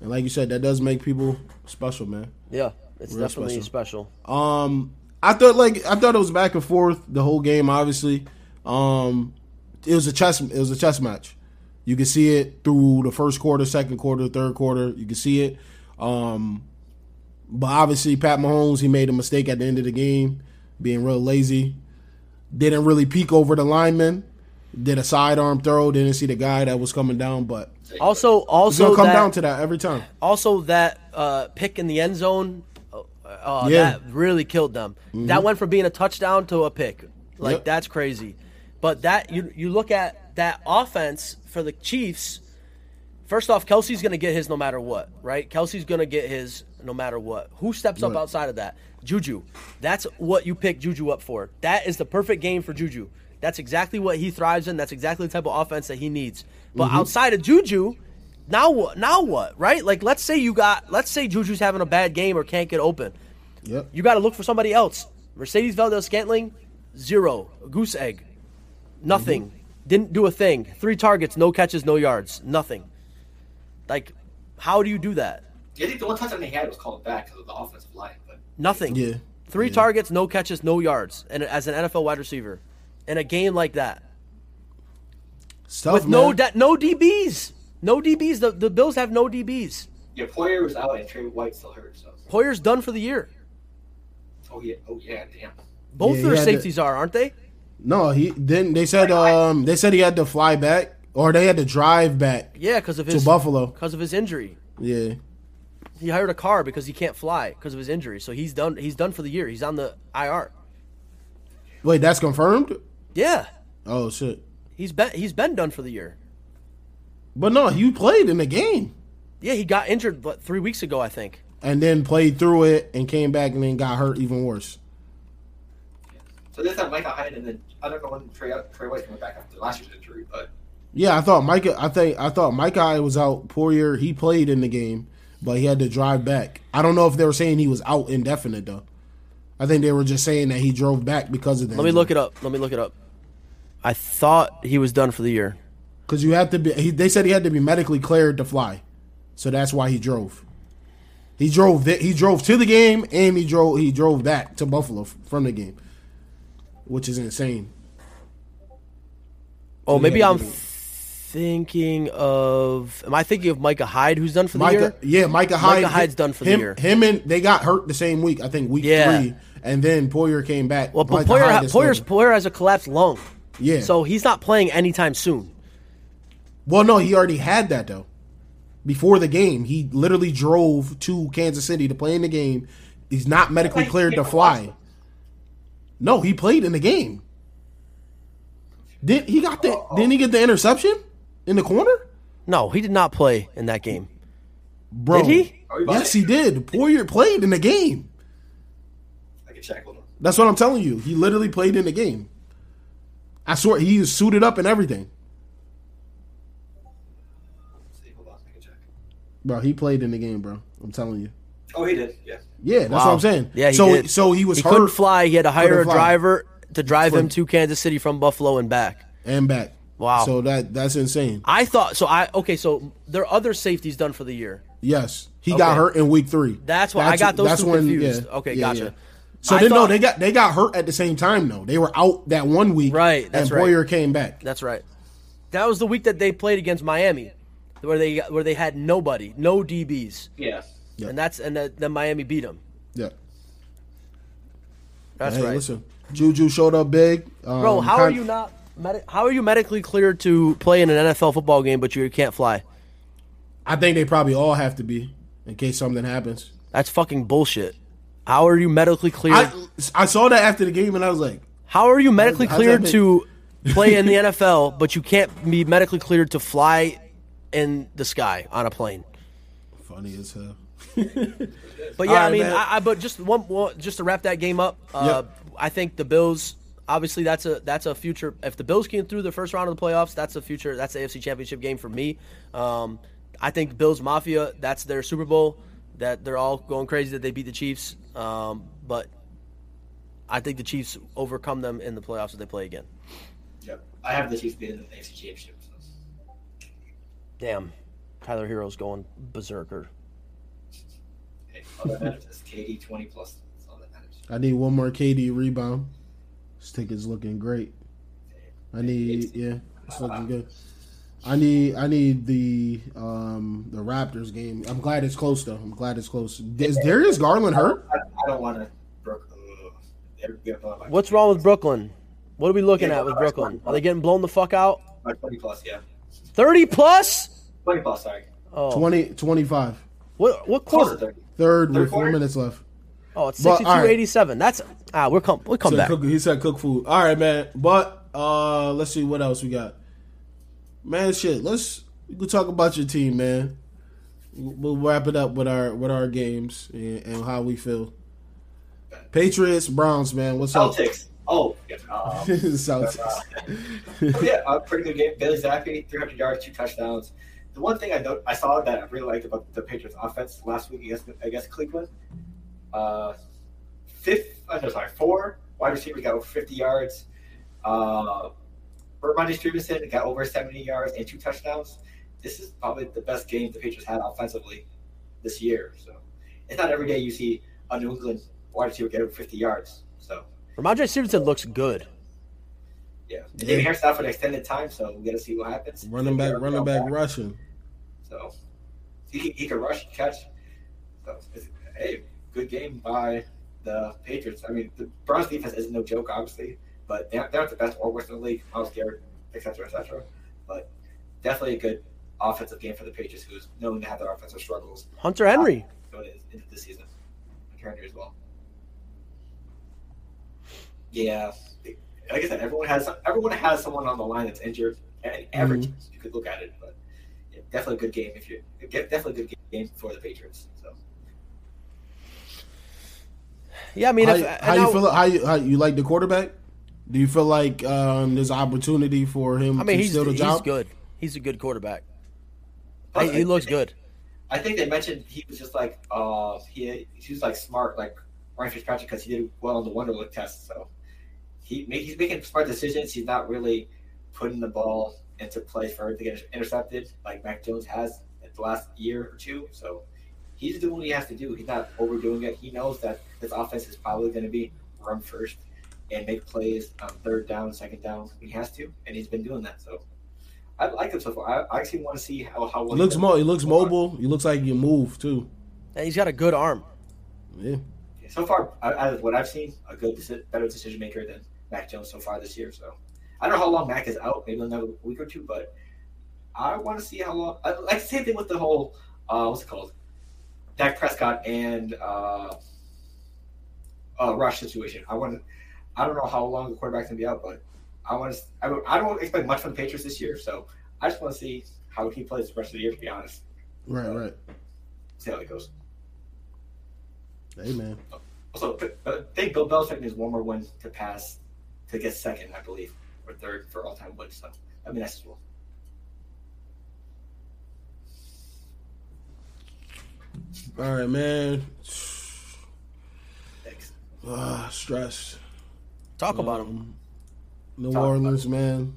And like you said, that does make people special, man. Yeah, it's Real definitely special. Um, I thought like I thought it was back and forth the whole game. Obviously, um, it was a chess. It was a chess match. You can see it through the first quarter, second quarter, third quarter. You can see it. Um, but obviously, Pat Mahomes he made a mistake at the end of the game, being real lazy. Didn't really peek over the lineman. Did a sidearm throw. Didn't see the guy that was coming down. But Also, also come that, down to that every time. also that uh, pick in the end zone, uh, Yeah. that really killed them. That went from being a touchdown to a pick. Like Yep. that's crazy. But that you you look at that offense for the Chiefs. First off, Kelsey's going to get his no matter what, right? Kelsey's going to get his no matter what. Who steps up outside of that? Juju. That's what you pick Juju up for. That is the perfect game for Juju. That's exactly what he thrives in. That's exactly the type of offense that he needs. But Mm-hmm. outside of Juju, now what? Now what? Right? Like, let's say you got, let's say Juju's having a bad game or can't get open. Yep. You got to look for somebody else. Mercedes Valdez Scantling, zero. Goose egg, nothing. Mm-hmm. Didn't do a thing. Three targets, no catches, no yards, nothing. Like, how do you do that? I think the one touchdown they had was called back because of the offensive line. But Nothing. Yeah. Three Yeah. targets, no catches, no yards, and as an NFL wide receiver, in a game like that, It's tough, with no man. de- no DBs, no DBs. The the Bills have no DBs. yeah, Poyer was out and Trey White still hurt. So Poyer's done for the year. oh yeah, oh yeah, damn. Both Yeah, their he had to- safeties are, aren't they? No, he didn't. They said um they said he had to fly back or they had to drive back Yeah, because of his to Buffalo. because of his injury. Yeah, He hired a car because he can't fly because of his injury. So he's done. He's done for the year. He's on the IR. wait, that's confirmed. Yeah, Oh shit! he's been he's been done for the year. But no, he played in the game Yeah, he got injured but three weeks ago, I think. and then played through it and came back and then got hurt even worse. So there's that Micah Hyde, and then I don't know when Trey Trey White's coming back after last year's injury, but Yeah, I thought Micah. I think I thought Micah was out. Poyer he played in the game, but he had to drive back. I don't know if they were saying he was out indefinite though. I think they were just saying that he drove back because of that. Let me look it up. Let me look it up. I thought he was done for the year. Because you have to be. He, they said he had to be medically cleared to fly, so that's why he drove. He drove. Th- he drove to the game and he drove. He drove back to Buffalo from the game, which is insane. Oh, maybe I'm thinking of. Am I thinking of Micah Hyde, who's done for the Micah, year? yeah, Micah Hyde. Micah Hyde's done for the him, year. Him and they got hurt the same week. I think week Yeah. three, and then Poyer came back. Well, but Micah Poyer, Poyer's, Poyer has a collapsed lung, yeah. so he's not playing anytime soon. Well, no, he already had that though. Before the game, he literally drove to Kansas City to play in the game. He's not medically cleared to fly. No, he played in the game. Did he got the? Didn't he get the interception in the corner, No, he did not play in that game. bro? Did he? Yes, he did. Poyer played in the game. I can check. Hold on. That's what I'm telling you. He literally played in the game. I swear he was suited up and everything. Let's see, hold on, I can check. Bro, he played in the game, bro. I'm telling you. Oh, he did. Yeah. Yeah, that's Wow. what I'm saying. Yeah, he so did. so he was He couldn't fly. He had to hire a fly. driver to drive him to Kansas City from Buffalo and back. and back. Wow. So that that's insane. I thought so. I okay. So there are other safeties done for the year. Yes, he got hurt in week three. That's why I got those two confused. Okay, gotcha. So I then no, they got they got hurt at the same time though. They were out that one week, Right, that's and right. Poyer came back. That's right. That was the week that they played against Miami, where they where they had nobody, no DBs, Yeah. Yeah. and that's and the, then Miami beat them. Yeah, That's hey, right, listen, Juju showed up big, um, bro. How are you not? Medi- how are you medically cleared to play in an NFL football game, but you can't fly? I think they probably all have to be in case something happens. That's fucking bullshit. How are you medically cleared? I I saw that after the game and I was like, How are you medically how's that cleared to play in the NFL, but you can't be medically cleared to fly in the sky on a plane? funny as hell. But yeah, All I mean. I, I but just one, one just to wrap that game up. Uh, I think the Bills. Obviously, that's a that's a future. If the Bills get through the first round of the playoffs, that's a future. That's the AFC Championship game for me. Um, I think Bills Mafia. That's their Super Bowl. That they're all going crazy that they beat the Chiefs. Um, but I think the Chiefs overcome them in the playoffs if they play again. Yep. I have the Chiefs being in the AFC Championship. So. Damn, Tyler Herro's going berserker. Hey, all that KD 20 plus. That's all. I need one more KD rebound. This ticket's looking great. I need yeah, it's looking good. I need I need the um the Raptors game. I'm glad it's close though. I'm glad it's close. Is Darius Garland hurt? I, I don't want to. Brook. Uh, they're getting blown by- What's wrong with Brooklyn? What are we looking Yeah, at with Brooklyn? Are they getting blown the fuck out? by 20 plus? Yeah. Thirty plus? 20 plus. Sorry. Oh, 20, 25. what what quarter? 30. Third Third with four quarter? minutes left. Oh, it's But, all right. 62-87. That's ah, we're come we'll come Said back. cook- he said cook food. All right, man. But uh let's see what else we got. Man, shit. Let's we can talk about your team, man. We'll wrap it up with our with our games and, and how we feel. Patriots, Browns, man. What's up? Oh, yeah. Um, Celtics. Oh, yeah, a pretty good game. Bailey Zappe, 300 yards, two touchdowns. The one thing I know, I saw that I really liked about the Patriots offense last week against, against Cleveland, uh, fifth, uh, no, sorry, four wide receivers got over 50 yards. Uh, Rhamondre Stevenson got over 70 yards and two touchdowns. This is probably the best game the Patriots had offensively this year. So it's not every day you see a New England wide receiver get over 50 yards. So Rhamondre Stevenson looks good. yeah, and David Harris out for an extended time, so we got to see what happens. running back, running back, rushing. So he, he can rush, catch. So it's, hey, good game by the Patriots. I mean, the Browns defense is no joke, obviously, but they're, they're not the best or worst in the league. Myles Garrett, et cetera, et cetera. But definitely a good offensive game for the Patriots, who's known to have their offensive struggles Hunter Henry. going in- into this season. Turner as well. Yeah, like I said, everyone has everyone has someone on the line that's injured, and every team you could look at it, but yeah, definitely a good game if you definitely a good game for the Patriots. So Yeah, I mean, how, if, how you I- feel? How you, how you like the quarterback? Do you feel like um, there's opportunity for him I mean, to he's steal the he's job? good. He's a good quarterback. Plus, He, he I- looks good. I think they mentioned he was just like uh he he was like smart like Ryan Fitzpatrick because he did well on the Wonderlic test. So he make, he's making smart decisions. He's not really putting the ball into play for it to get intercepted like Mac Jones has in the last year or two. So he's doing what he has to do. He's not overdoing it. He knows that this offense is probably going to be run first and make plays on third down, second down he has to, and he's been doing that. So. I like him so far. I, I actually want to see how how well He looks does mo- he looks so far. mobile. He looks like you move too. And he's got a good arm. Yeah. so far, I- out of what I've seen, a good, better decision maker than Mac Jones so far this year. So I don't know how long Mac is out, maybe another week or two, but I want to see how long. I, like same thing with the whole uh, what's it called, Dak Prescott and uh, uh, Rush situation. I want. To. I don't know how long the quarterback's gonna be out, but I want to. I, don't- I don't expect much from the Patriots this year, so I just want to see how he plays the rest of the year. To be honest, Right, right. see how it goes. Hey man. Also, I think Bill Belichick needs one more win to pass to get second, I believe, or third for all time wins. So I mean that's cool. All right, man. Thanks. Ah, stress. Talk about him. Um, New Talk Orleans, man.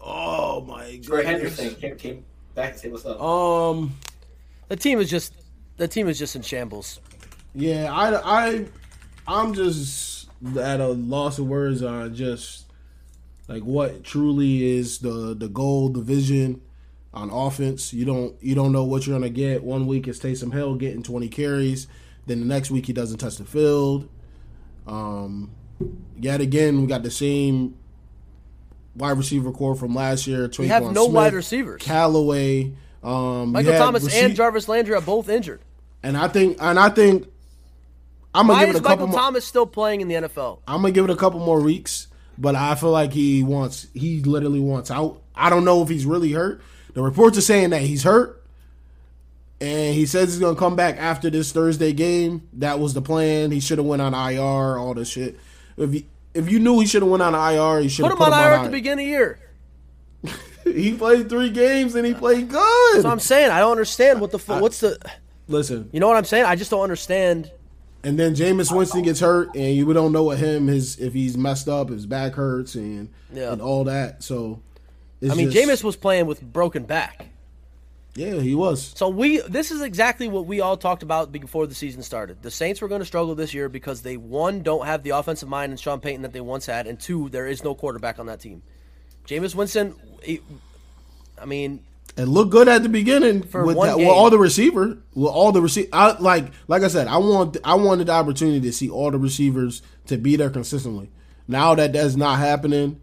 Oh my Troy goodness. Henderson came, came back and say what's up. Um. The team is just the team is just in shambles. Yeah, I, I, I'm just at a loss of words on just like what truly is the the goal, the vision on offense. You don't you don't know what you're gonna get. One week it's Taysom Hill getting 20 carries, then the next week he doesn't touch the field. Um, yet again we got the same wide receiver core from last year. We have Tre'Quan no Smith, wide receivers. Callaway. Um, Michael Thomas receive- and Jarvis Landry are both injured. and I think and I think I'm gonna Why give it a couple Michael more. Thomas still playing in the NFL? I'm gonna give it a couple more weeks, but I feel like he wants he literally wants out. I don't know if he's really hurt. The reports are saying that he's hurt, and he says he's gonna come back after this Thursday game. That was the plan. He should have went on IR, all this shit. If you if you knew he should have went on IR, you should Put have him on IR at the beginning of the year. He played three games and he played good. So I'm saying I don't understand what the fu- what's the Listen, you know what I'm saying? I just don't understand. And then Jameis Winston gets hurt, and you don't know what him his if he's messed up, his back hurts, and Yeah. and all that. So, it's I mean, just- Jameis was playing with broken back. Yeah, he was. So we this is exactly what we all talked about before the season started. The Saints were going to struggle this year because they one don't have the offensive mind and Sean Payton that they once had, and two there is no quarterback on that team. Jameis Winston, he, I mean, It looked good at the beginning For with, that, with all the receiver, with all the receiver. I like, like I said, I want, I wanted the opportunity to see all the receivers to be there consistently. Now that that's not happening,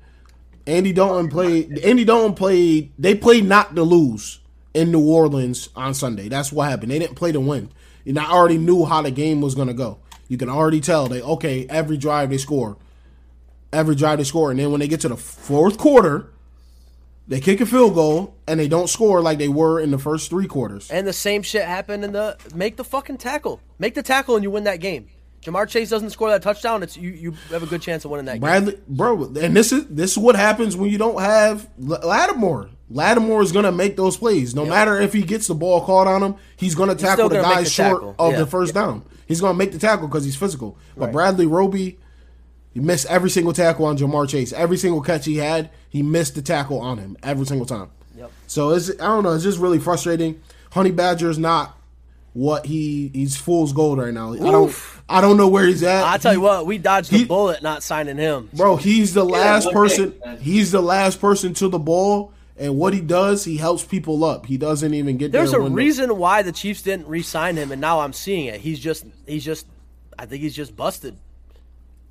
Andy Dalton played. Andy Dalton played. They played not to lose in New Orleans on Sunday. That's what happened. They didn't play to win. And I already knew how the game was going to go. You can already tell they okay. Every drive they score, every drive they score, and then when they get to the fourth quarter. They kick a field goal and they don't score like they were in the first three quarters. and the same shit happened in the make the fucking tackle, make the tackle, and you win that game. Ja'Marr Chase doesn't score that touchdown. It's you. You have a good chance of winning that game. Bro, and this is this is what happens when you don't have Lattimore. Lattimore is gonna make those plays, no matter if he gets the ball caught on him. He's gonna tackle the guy the short tackle. of Yeah. the first down. He's gonna make the tackle because he's physical. But Right. Bradley Roby, he missed every single tackle on Ja'Marr Chase. Every single catch he had, he missed the tackle on him every single time. Yep. So it's I don't know. It's just really frustrating. Honey Badger is not what he he's fool's gold right now. I don't I don't know where he's at. I tell you He- what, we dodged the he- bullet not signing him. bro, he's the last one person. thing, he's the last person to the ball, and what he does, he helps people up. He doesn't even get There's there a when the- reason why the Chiefs didn't re-sign him, and now I'm seeing it. He's just, he's just, I think he's just busted.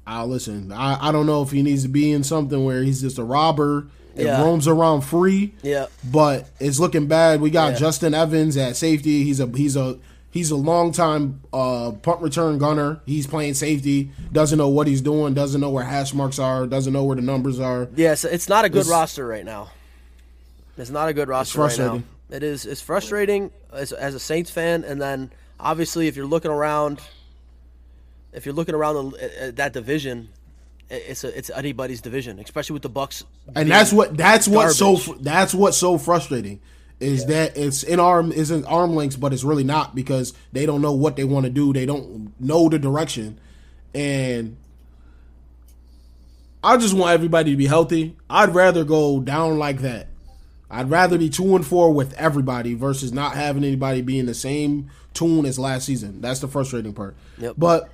I listen. I, I don't know if he needs to be in something where he's just a robber and Yeah. roams around free. Yeah. but it's looking bad. We got Yeah. Justin Evans at safety. He's a he's a he's a long time uh, punt return gunner. He's playing safety. Doesn't know what he's doing. Doesn't know where hash marks are. Doesn't know where the numbers are. Yes, it's not a good It's- roster right now. It's not a good roster right now. It is. It's frustrating as, as a Saints fan, and then obviously if you're looking around, if you're looking around the, at- at that division, it's a, it's anybody's division, especially with the Bucks. and that's what that's what's so that's what's so frustrating is that it's in arm is in arm lengths, but it's really not because they don't know what they want to do. They don't know the direction, and I just want everybody to be healthy. I'd rather go down like that. I'd rather be two and four with everybody versus not having anybody be in the same tune as last season. That's the frustrating part. Yep. But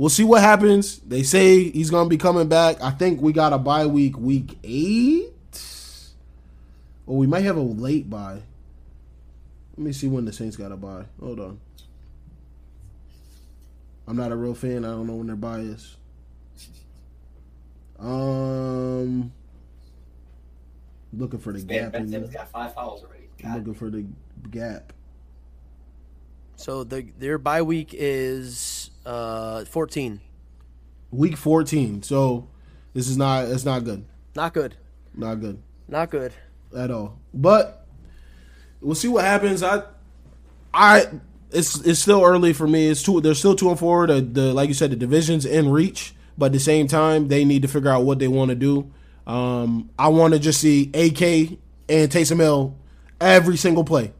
we'll see what happens. They say he's gonna be coming back. I think we got a bye week, week eight, or we might have a late bye. Let me see when the Saints got a bye. Hold on. I'm not a real fan. I don't know when their bye is. Um, looking for the Man, gap. Ben in Simmons got five fouls already. God. looking for the gap. So the their bye week is uh, 14. Week 14. So this is not. It's not good. Not good. Not good. Not good. at all. But we'll see what happens. I I it's it's still early for me. It's two. They're still two and four. The, the like you said, the divisions in reach, but at the same time, they need to figure out what they want to do. Um, I want to just see AK and Taysom Hill every single play.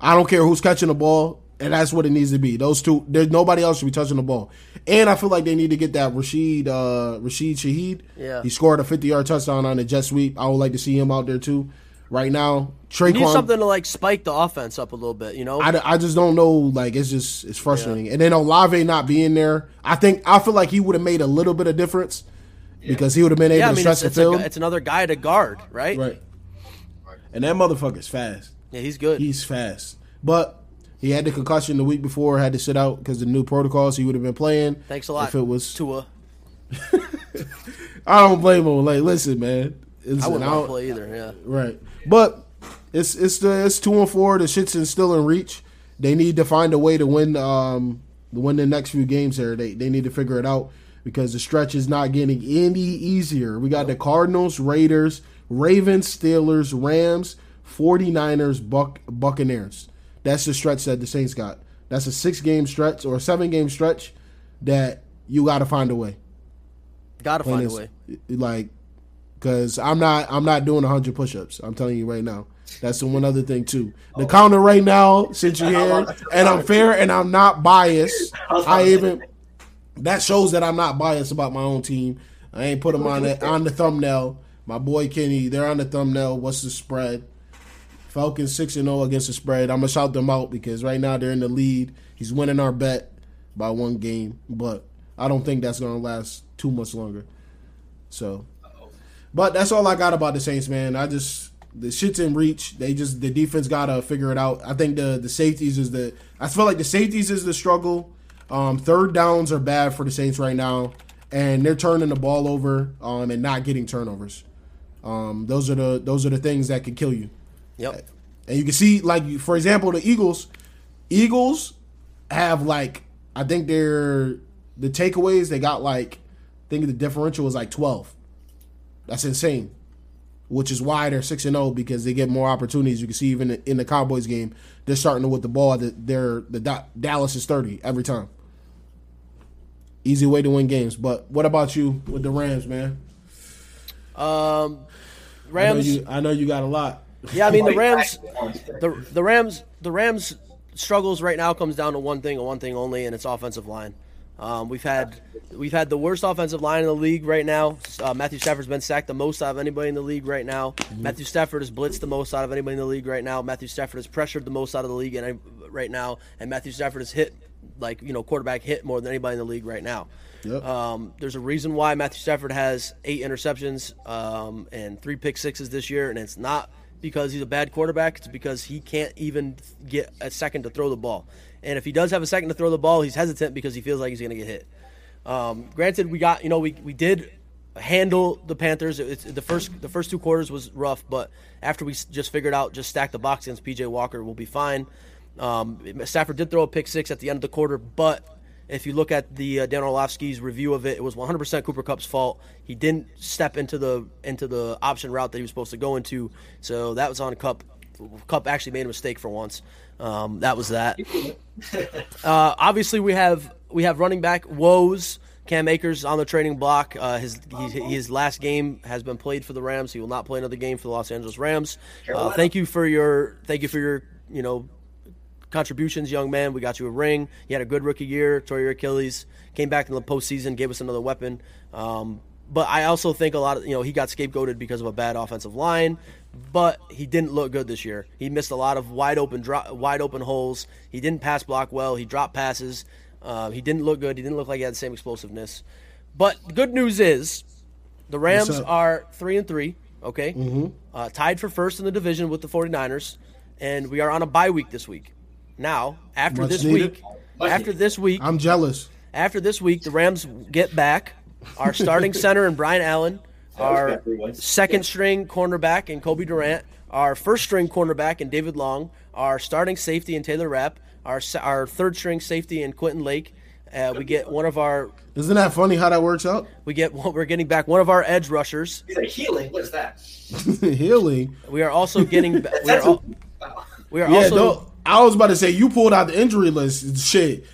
I don't care who's catching the ball, and that's what it needs to be. Those two. There's nobody else should be touching the ball. And I feel like they need to get that Rashid uh, Rashid Shaheed. Yeah. he scored a 50 yard touchdown on a jet sweep. I would like to see him out there too. Right now, You need something to like spike the offense up a little bit, you know? I, I just don't know. Like it's just it's frustrating. And then Olave not being there, I think I feel like he would have made a little bit of difference because he would have been able yeah, I to mean, stretch the it's, a, field. it's another guy to guard, right? right. And that motherfucker's fast. Yeah, he's good. He's fast, but he had the concussion the week before, had to sit out because the new protocols. He would have been playing. Thanks a lot. If it was, Tua. I don't blame him. Like, listen, man. Listen, I wouldn't play either, yeah. Right. But it's it's the it's two and four. The shit's in, still in reach. They need to find a way to win um to win the next few games here. They they need to figure it out because the stretch is not getting any easier. We got the Cardinals, Raiders, Ravens, Steelers, Rams, 49ers, Buck Buccaneers. That's the stretch that the Saints got. That's a six game stretch or a seven game stretch that you got to find a way. Got to find a way. Like, because I'm not I'm not doing 100 push-ups. I'm telling you right now. That's the one other thing too. The oh. counter right now, since you're here, and I'm fair and I'm not biased. I even that shows that I'm not biased about my own team. I ain't put them on the on the thumbnail. My boy Kenny, they're on the thumbnail. What's the spread? Falcons six and zero against the spread. I'm gonna shout them out because right now they're in the lead. He's winning our bet by one game, but I don't think that's gonna last too much longer. So, but that's all I got about the Saints, man. I just the shit's in reach. They just the defense gotta figure it out. I think the the safeties is the I feel like the safeties is the struggle. Um, third downs are bad for the Saints right now, and they're turning the ball over um, and not getting turnovers. Um, those are the those are the things that could kill you. Yep. And you can see, like for example, the Eagles. Eagles have like I think they're the takeaways they got like I think the differential was like twelve. That's insane. Which is why they're six and zero because they get more opportunities. You can see even in the Cowboys game, they're starting with the ball. That they're the Dallas is thirty every time. Easy way to win games. But what about you with the Rams, man? Um, I know Rams. you. I know you got a lot. Yeah, I mean the Rams. The the Rams. The Rams struggles right now comes down to one thing and one thing only, and it's offensive line. Um, we've had we've had the worst offensive line in the league right now. Uh, Matthew Stafford's been sacked the most out of anybody in the league right now. Matthew Stafford has blitzed the most out of anybody in the league right now. Matthew Stafford has pressured the most out of the league and right now, and Matthew Stafford has hit like you know quarterback hit more than anybody in the league right now. Yep. Um, there's a reason why Matthew Stafford has eight interceptions um, and three pick sixes this year, and it's not because he's a bad quarterback. It's because he can't even get a second to throw the ball. And if he does have a second to throw the ball, he's hesitant because he feels like he's going to get hit. Um, granted, we got you know we, we did handle the Panthers. The first the first two quarters was rough, but after we just figured out just stack the box against PJ Walker, we'll be fine. Um, Stafford did throw a pick six at the end of the quarter, but if you look at the uh, Dan Orlovsky's review of it, it was 100% Cooper Kupp's fault. He didn't step into the into the option route that he was supposed to go into, so that was on Kupp. Kupp actually made a mistake for once. Um, that was that. Uh, obviously, we have we have running back woes. Cam Akers on the trading block. Uh, his he, his last game has been played for the Rams. He will not play another game for the Los Angeles Rams. Uh, thank you for your thank you for your you know contributions, young man. We got you a ring. You had a good rookie year. Tore your Achilles. Came back in the postseason. Gave us another weapon. Um, but I also think a lot of you know he got scapegoated because of a bad offensive line. But he didn't look good this year. He missed a lot of wide open dro- wide open holes. He didn't pass block well. He dropped passes. Uh, he didn't look good. He didn't look like he had the same explosiveness. But the good news is the Rams are three and three. Okay, mm-hmm. uh, tied for first in the division with the 49ers, and we are on a bye week this week. Now, after Much this needed. week, Much after needed. this week, I'm jealous. after this week, the Rams get back our starting center and Brian Allen, our got three wins. second string cornerback and Cobie Durant, our first string cornerback and David Long, our starting safety and Taylor Rapp, our our third string safety and Quentin Lake. Uh, we get one of our Isn't that funny how that works out? we get we're getting back one of our edge rushers. He's like healing. What is that? Healing. We are also getting we are That's al- a, wow. we are Yeah, also don't I was about to say you pulled out the injury list. Shit,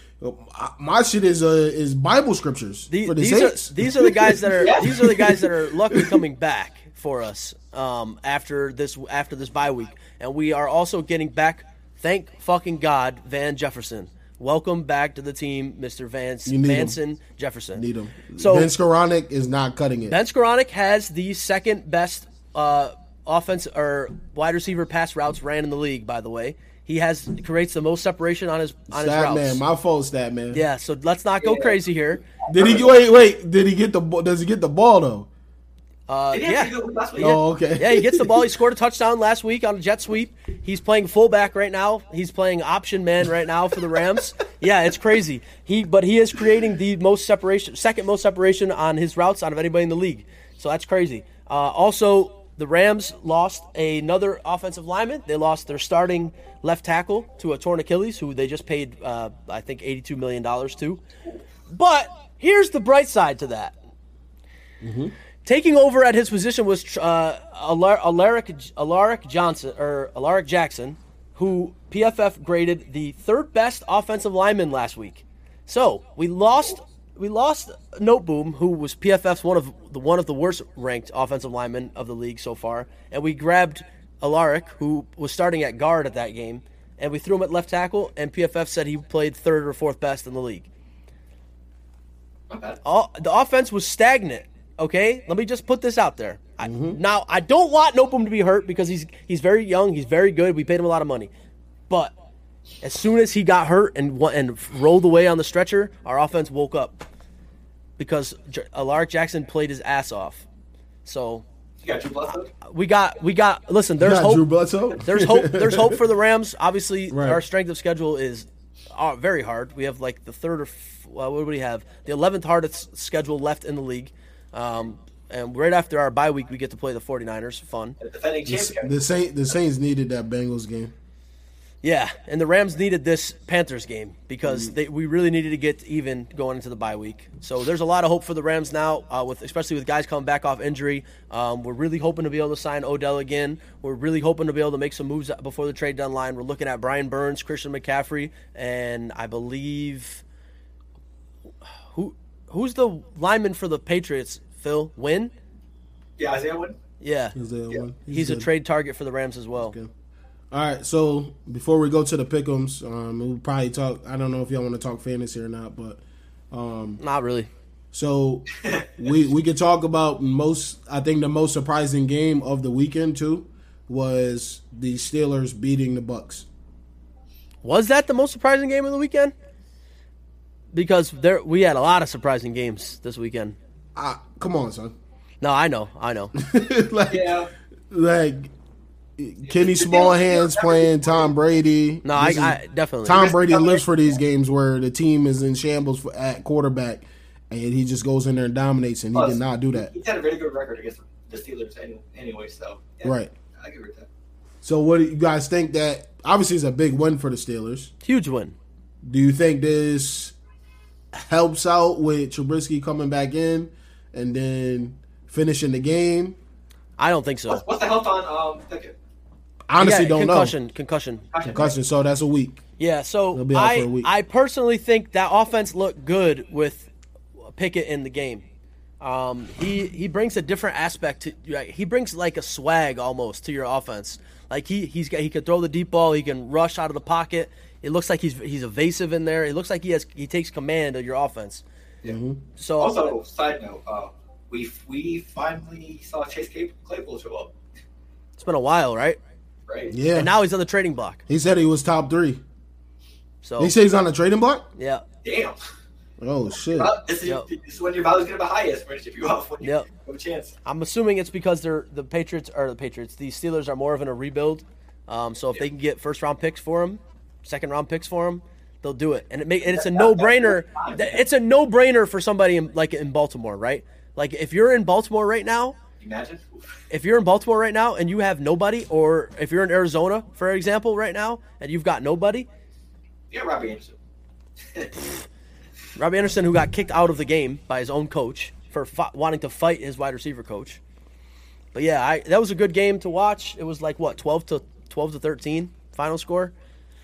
my shit is uh is Bible scriptures The- for the these Saints. are these are the guys that are Yeah. these are the guys that are luckily coming back for us um, after this after this bye week, and we are also getting back. Thank fucking God, Van Jefferson. Welcome back to the team, Mr. Vance You him. Vanson Jefferson. Need him. So Vince Skowronek is not cutting it. Ben Skowronek has the second best uh, offense or wide receiver pass routes ran in the league. By the way, he has creates the most separation on his on his Stat routes. man, my fault, stat man. yeah, so let's not go crazy here. Did he wait? Wait. Did he get the? ball- Does he get the ball though? Uh, Did he have yeah. a good week last week? Oh, okay. Yeah, he gets the ball. He scored a touchdown last week on a jet sweep. He's playing fullback right now. He's playing option man right now for the Rams. Yeah, it's crazy. He but he is creating the most separation, second most separation on his routes out of anybody in the league. So that's crazy. Uh, also, the Rams lost another offensive lineman. They lost their starting left tackle to a torn Achilles, who they just paid, uh, I think, eighty-two million dollars to. But here's the bright side to that. Taking over at his position was uh, Alar- Alaric, Alaric Johnson or Alaric Jackson, who PFF graded the third best offensive lineman last week. So we lost we lost Noteboom, who was PFF's one of the one of the worst ranked offensive linemen of the league so far, and we grabbed Alaric, who was starting at guard at that game, and we threw him at left tackle, and PFF said he played third or fourth best in the league all, the offense was stagnant. Okay, let me just put this out there. I, mm-hmm. Now, I don't want Noteboom to be hurt because he's he's very young. He's very good. We paid him a lot of money, but as soon as he got hurt and and rolled away on the stretcher, our offense woke up because J- Alaric Jackson played his ass off. So You got Drew Bledsoe? we got we got. Listen, there's Got hope. Drew Bledsoe. There's hope. There's hope for the Rams. Obviously, Right. our strength of schedule is uh, very hard. We have like the third or f- well, what do we have? The eleventh hardest schedule left in the league. Um, and right after our bye week, we get to play the 49ers. Fun. The defending champion. The Saint, the Saints needed that Bengals game. Yeah, and the Rams needed this Panthers game because they, we really needed to get even going into the bye week. So there's a lot of hope for the Rams now, uh, with especially with guys coming back off injury. Um, we're really hoping to be able to sign Odell again. We're really hoping to be able to make some moves before the trade deadline. We're looking at Brian Burns, Christian McCaffrey, and I believe who who's the lineman for the Patriots? Phil Wynn. Yeah, Isaiah Wynn. Yeah, Is that one? he's a trade target for the Rams as well. All right, so before we go to the pickums, um, we'll probably talk. I don't know if y'all want to talk fantasy or not, but um, Not really. so we we could talk about most. I think the most surprising game of the weekend too was the Steelers beating the Bucks. Was that the most surprising game of the weekend? Because there we had a lot of surprising games this weekend. Ah, come on, son. No, I know, I know. like, Yeah. like Kenny Smallhands playing Tom Brady. No, I, is- I definitely. Tom Brady lives for these games where the team is in shambles for, at quarterback, and he just goes in there and dominates, and he Plus, did not do that. He's had a really good record against the Steelers anyway, so. Yeah, Right. I agree with that. So, what do you guys think that? Obviously, is a big win for the Steelers. Huge win. Do you think this helps out with Trubisky coming back in and then finishing the game? I don't think so. What's, what's the health on um, Pickett? Honestly, Yeah, don't know. concussion, concussion. Concussion. So that's a week. Yeah, so He'll be out for a I week. I personally think that offense looked good with Pickett in the game. Um, he he brings a different aspect to like, he brings like a swag almost to your offense. Like he he's got he can throw the deep ball, he can rush out of the pocket. It looks like he's he's evasive in there. It looks like he has he takes command of your offense. Yeah. So Also, side note, uh, we we finally saw Chase Clay- Claypool show up, it's been a while, right? Right? Yeah. And now he's on the trading block. he said he was top three. So He said he's on the trading block. yeah, Damn. Oh shit! Well, this, is, Yep. this is when your value's going to be highest. We're going to ship you off when you Yep. have a chance. I'm assuming it's because they're the Patriots or the Patriots. The Steelers are more of in a rebuild. Um, so if they can get first round picks for him, second round picks for him, they'll do it. And it make and it's a no brainer. It's a no brainer for somebody in, like in Baltimore, right? Like if you're in Baltimore right now, Imagine. If you're in Baltimore right now and you have nobody, or if you're in Arizona, for example, right now and you've got nobody, Yeah, Robbie Anderson. Robbie Anderson, who got kicked out of the game by his own coach for fi- wanting to fight his wide receiver coach. But yeah, I, that was a good game to watch. It was like what twelve to twelve to thirteen final score.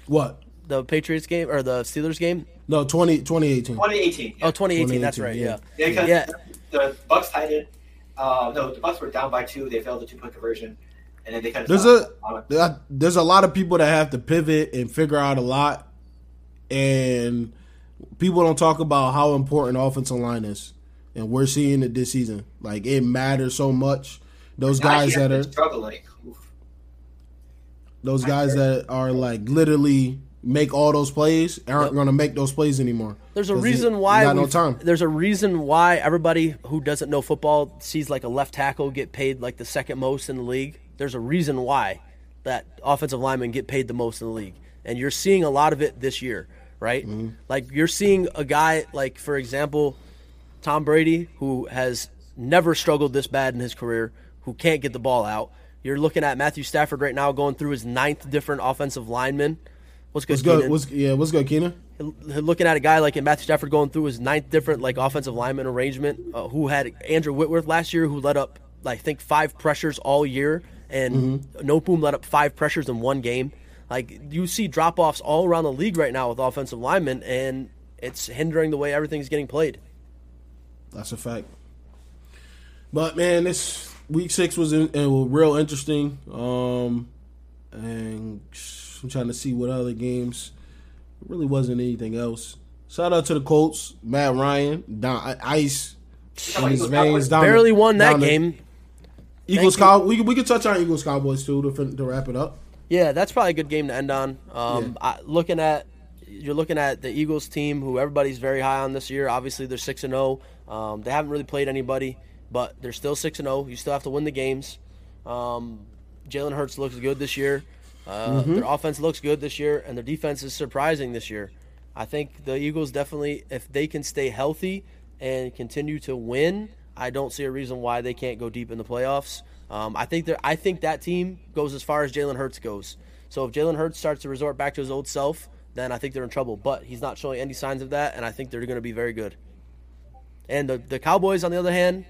What? The Patriots game or the Steelers game? No, 20, 2018. 2018. Oh, 2018. That's right. yeah. Yeah. Yeah, Yeah. the Bucks tied it. Uh, no, the Bucks were down by two. They failed the two point conversion, and then they kind of. There's a there- there's a lot of people that have to pivot and figure out a lot, and people don't talk about how important offensive line is, and we're seeing it this season. Like it matters so much. Those guys that are struggling. Oof. those guys that are like literally make all those plays aren't Yep. going to make those plays anymore. There's a reason why got no time. There's a reason why everybody who doesn't know football sees like a left tackle get paid like the second most in the league. There's a reason why that offensive linemen get paid the most in the league, and you're seeing a lot of it this year, right? Mm-hmm. Like you're seeing a guy like, for example, Tom Brady, who has never struggled this bad in his career, who can't get the ball out. You're looking at Matthew Stafford right now going through his ninth different offensive linemen. What's good, What's good? What's, yeah, what's good, Keenan? looking at a guy like Matthew Stafford going through his ninth different like offensive lineman arrangement, uh, who had Andrew Whitworth last year, who let up like, I think five pressures all year, and Noteboom let up five pressures in one game. Like you see drop offs all around the league right now with offensive linemen, and it's hindering the way everything's getting played. That's a fact. But man, this week six was in, uh, was real interesting. Um, and I'm trying to see what other games. It really wasn't anything else. Shout out to the Colts, Matt Ryan, Don, Ice, in his veins. Down Barely the- won that down the- game. Eagles, Thank. Cow. We could- we could touch on Eagles Cowboys too to, to wrap it up. Yeah, that's probably a good game to end on. Um, I, looking at you're looking at the Eagles team, who everybody's very high on this year. Obviously, they're six and zero. Um, they haven't really played anybody, but they're still six and zero. You still have to win the games. Um, Jalen Hurts looks good this year. Uh, Their offense looks good this year, and their defense is surprising this year. I think the Eagles definitely, if they can stay healthy and continue to win, I don't see a reason why they can't go deep in the playoffs. Um, I think I think that team goes as far as Jalen Hurts goes. So if Jalen Hurts starts to resort back to his old self, then I think they're in trouble. But he's not showing any signs of that, and I think they're going to be very good. And the the Cowboys, on the other hand,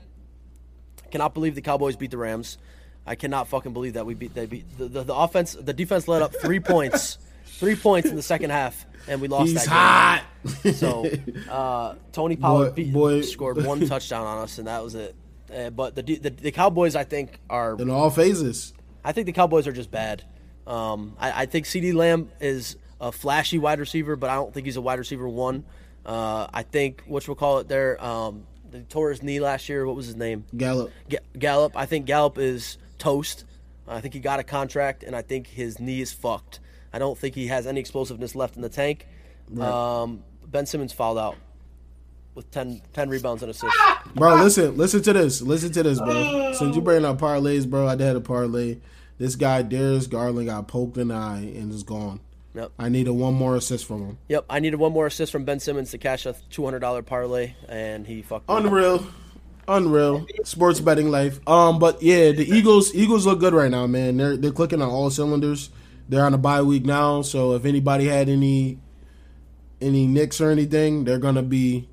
cannot believe the Cowboys beat the Rams. I cannot fucking believe that we beat they beat the, the, the offense. The defense let up three points, three points in the second half, and we lost He's that game. hot. So uh, Tony Pollard Boy- beat, boy. scored one touchdown on us, and that was it. Uh, but the, the the Cowboys, I think, are in all phases. I think the Cowboys are just bad. Um, I, I think CeeDee Lamb is a flashy wide receiver, but I don't think he's a wide receiver one. Uh, I think what we'll call it there. Um, he tore his knee last year. What was his name? Gallup. Ga- Gallup. I think Gallup is toast. I think he got a contract, and I think his knee is fucked. I don't think he has any explosiveness left in the tank. Um, ben Simmons fouled out with 10, 10 rebounds and assists. Bro, listen, listen to this. Listen to this, bro. Since you bring up parlays, bro, I had a parlay. This guy, Darius Garland, got poked in the eye and is gone. Yep. I needed one more assist from him. Yep. I needed one more assist from Ben Simmons to cash a two hundred dollar parlay, and he fucked. Unreal. Unreal. Sports betting life. Um, but yeah, the Eagles Eagles look good right now, man. They're they're clicking on all cylinders. They're on a bye week now, so if anybody had any any nicks or anything, they're gonna be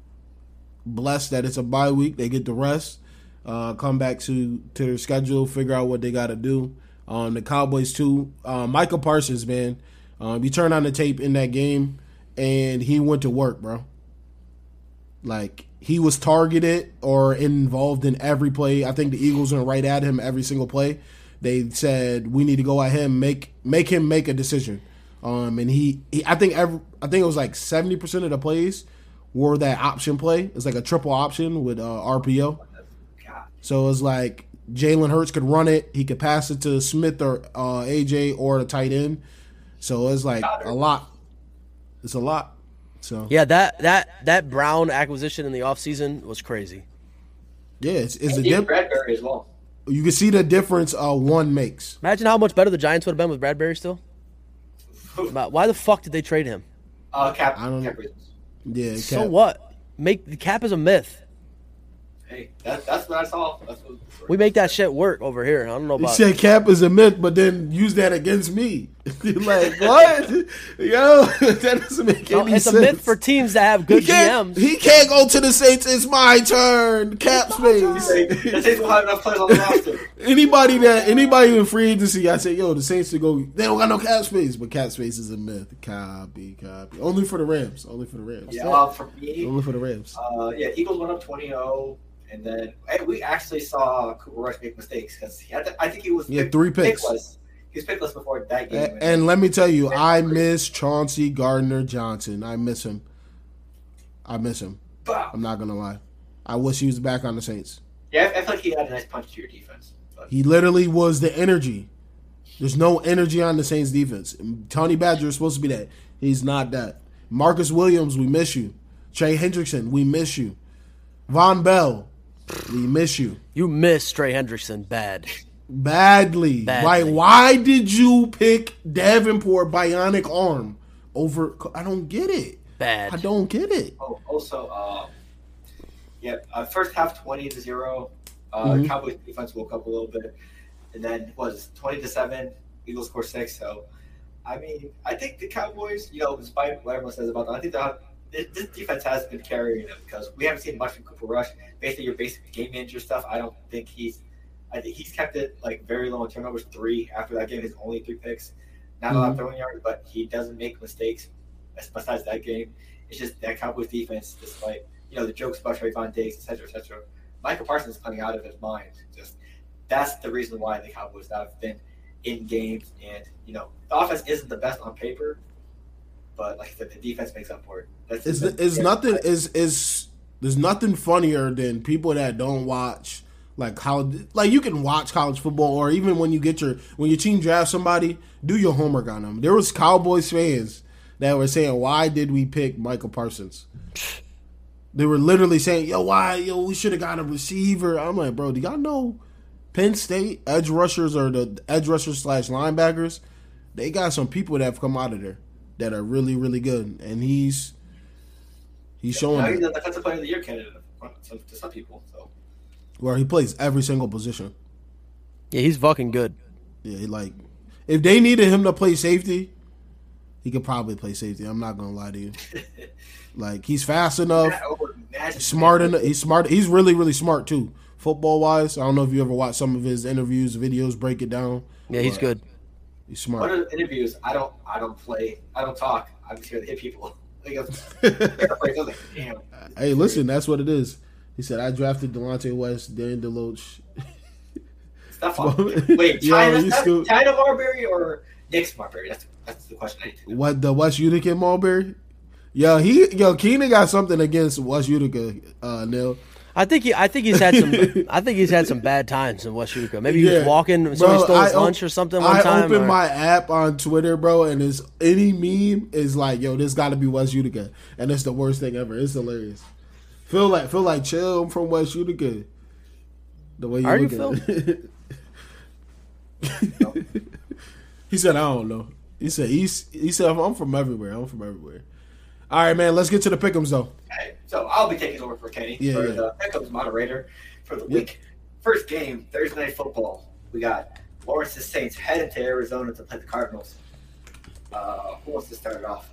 blessed that it's a bye week. They get the rest, uh, come back to to their schedule, figure out what they got to do. Um, the Cowboys too. Uh, Micah Parsons, man, um, you turn on the tape in that game, and he went to work, bro. Like he was targeted or involved in every play. I think the Eagles went right at him every single play. They said we need to go at him, make make him make a decision. Um, and he, he I think every, I think it was like seventy percent of the plays were that option play. It's like a triple option with uh, RPO. So it's like Jalen Hurts could run it, he could pass it to Smith or uh, AJ or the tight end. So it's like a lot. It's a lot. So Yeah, that that that Brown acquisition in the offseason was crazy. yeah, it's, it's a Steve dip. Bradbury as well. You can see the difference uh, one makes. Imagine how much better the Giants would have been with Bradbury still. Why the fuck did they trade him? Uh, cap, I don't- cap reasons. Yeah, So Cap. what? Make the cap is a myth. Hey, that, that's what I saw. That's what, We make that shit work over here. I don't know He about. said Cap is a myth, but then use that against me. like what? Yo, that doesn't make No, any it's sense. a myth for teams that have good can't, GMs. he can't go to the Saints. It's my turn. Cap The space. Saints will have enough players on the roster. Anybody that anybody in free agency, I say, yo, the Saints to go. They don't got no cap space, but cap space is a myth. Copy, copy. Only for the Rams. Only for the Rams. Yeah, um, for me, Only for the Rams. uh, yeah, Eagles went up 20-0, and then we actually saw Cooper Rush make mistakes because he had. To, I think he was He had three picks. pickless. He was pickless before that game. A- And let me tell you, I miss Chauncey Gardner Johnson. I miss him. I miss him. I'm not gonna lie. I wish he was back on the Saints. Yeah, I, I feel like he had a nice punch to your defense. But He literally was the energy. There's no energy on the Saints defense. Honey Badger is supposed to be that. He's not that. Marcus Williams, we miss you. Trey Hendrickson, we miss you. Vonn Bell, we miss you. You miss Trey Hendrickson bad. Badly. Badly. Like, why did you pick Davenport bionic arm over? I don't get it. Bad. I don't get it. oh, also, uh, yeah, uh, first half 20 to zero. Uh, Mhm. Cowboys defense woke up a little bit, and then was 20 to seven. Eagles score six. So, I mean, I think the Cowboys, you know, despite what everyone says about them, I think that this, this defense has been carrying them because we haven't seen much from Cooper Rush. Basically, your basic game manager stuff. I don't think he's. I think he's kept it like very low in turnovers. Three after that game, his only three picks. Not a lot of mm-hmm. throwing yards, but he doesn't make mistakes. Besides that game, it's just that Cowboys defense, despite you know the jokes about Trevon Diggs, etc., etc. Micah Parsons is playing out of his mind. Just that's the reason why the Cowboys have been in games, and you know the offense isn't the best on paper, but like I said, the defense makes up for it. That's It's that's- it's yeah, nothing. Is is there's nothing funnier than people that don't watch like how Like you can watch college football, or even when you get your when your team drafts somebody, do your homework on them. There was Cowboys fans that were saying, "Why did we pick Micah Parsons?" They were literally saying, "Yo, why? Yo, we should have got a receiver." I'm like, bro, do y'all know Penn State edge rushers or the edge rushers slash linebackers? They got some people that have come out of there that are really, really good, and he's he's showing now it he's the defensive player of the year candidate to to some people. So where he plays every single position. Yeah, he's fucking good. Yeah, he like if they needed him to play safety, he could probably play safety. I'm not gonna lie to you. Like he's fast enough, Matt Over- Magic- smart enough. He's smart. He's really, really smart too. Football wise, I don't know if you ever watched some of his interviews, videos, break it down. Yeah, he's good. He's One smart. of the interviews, I don't, I don't play, I don't talk. I'm just here to hit people. Like, like, damn. hey, listen, that's what it is. He said I drafted Delonte West, Dan Deloach. Wait, Yo, China, you still- China Marbury or Knicks Marbury? That's that's the question I need to know. What the West Utica Mulberry? Yo, he yo Keenan got something against West Utica, uh, Neil. I think he, I think he's had some. I think he's had some bad times in West Utica. Maybe he was Yeah. walking, somebody Bro, stole his I lunch or something one I time. opened or- my app on Twitter, bro, and it's any meme is like, yo, this got to be West Utica, and it's the worst thing ever. It's hilarious. Feel like feel like chill. I'm from West Utica. The way you Are you, look at it. he said, I don't know. He said he's he said I'm from everywhere. I'm from everywhere. All right, man. Let's get to the pickums though. Okay, so I'll be taking over for Kenny Yeah, for yeah. the Pickums moderator for the Yeah. week. First game, Thursday night football. We got Lawrence's Saints heading to Arizona to play the Cardinals. Uh, who wants to start it off?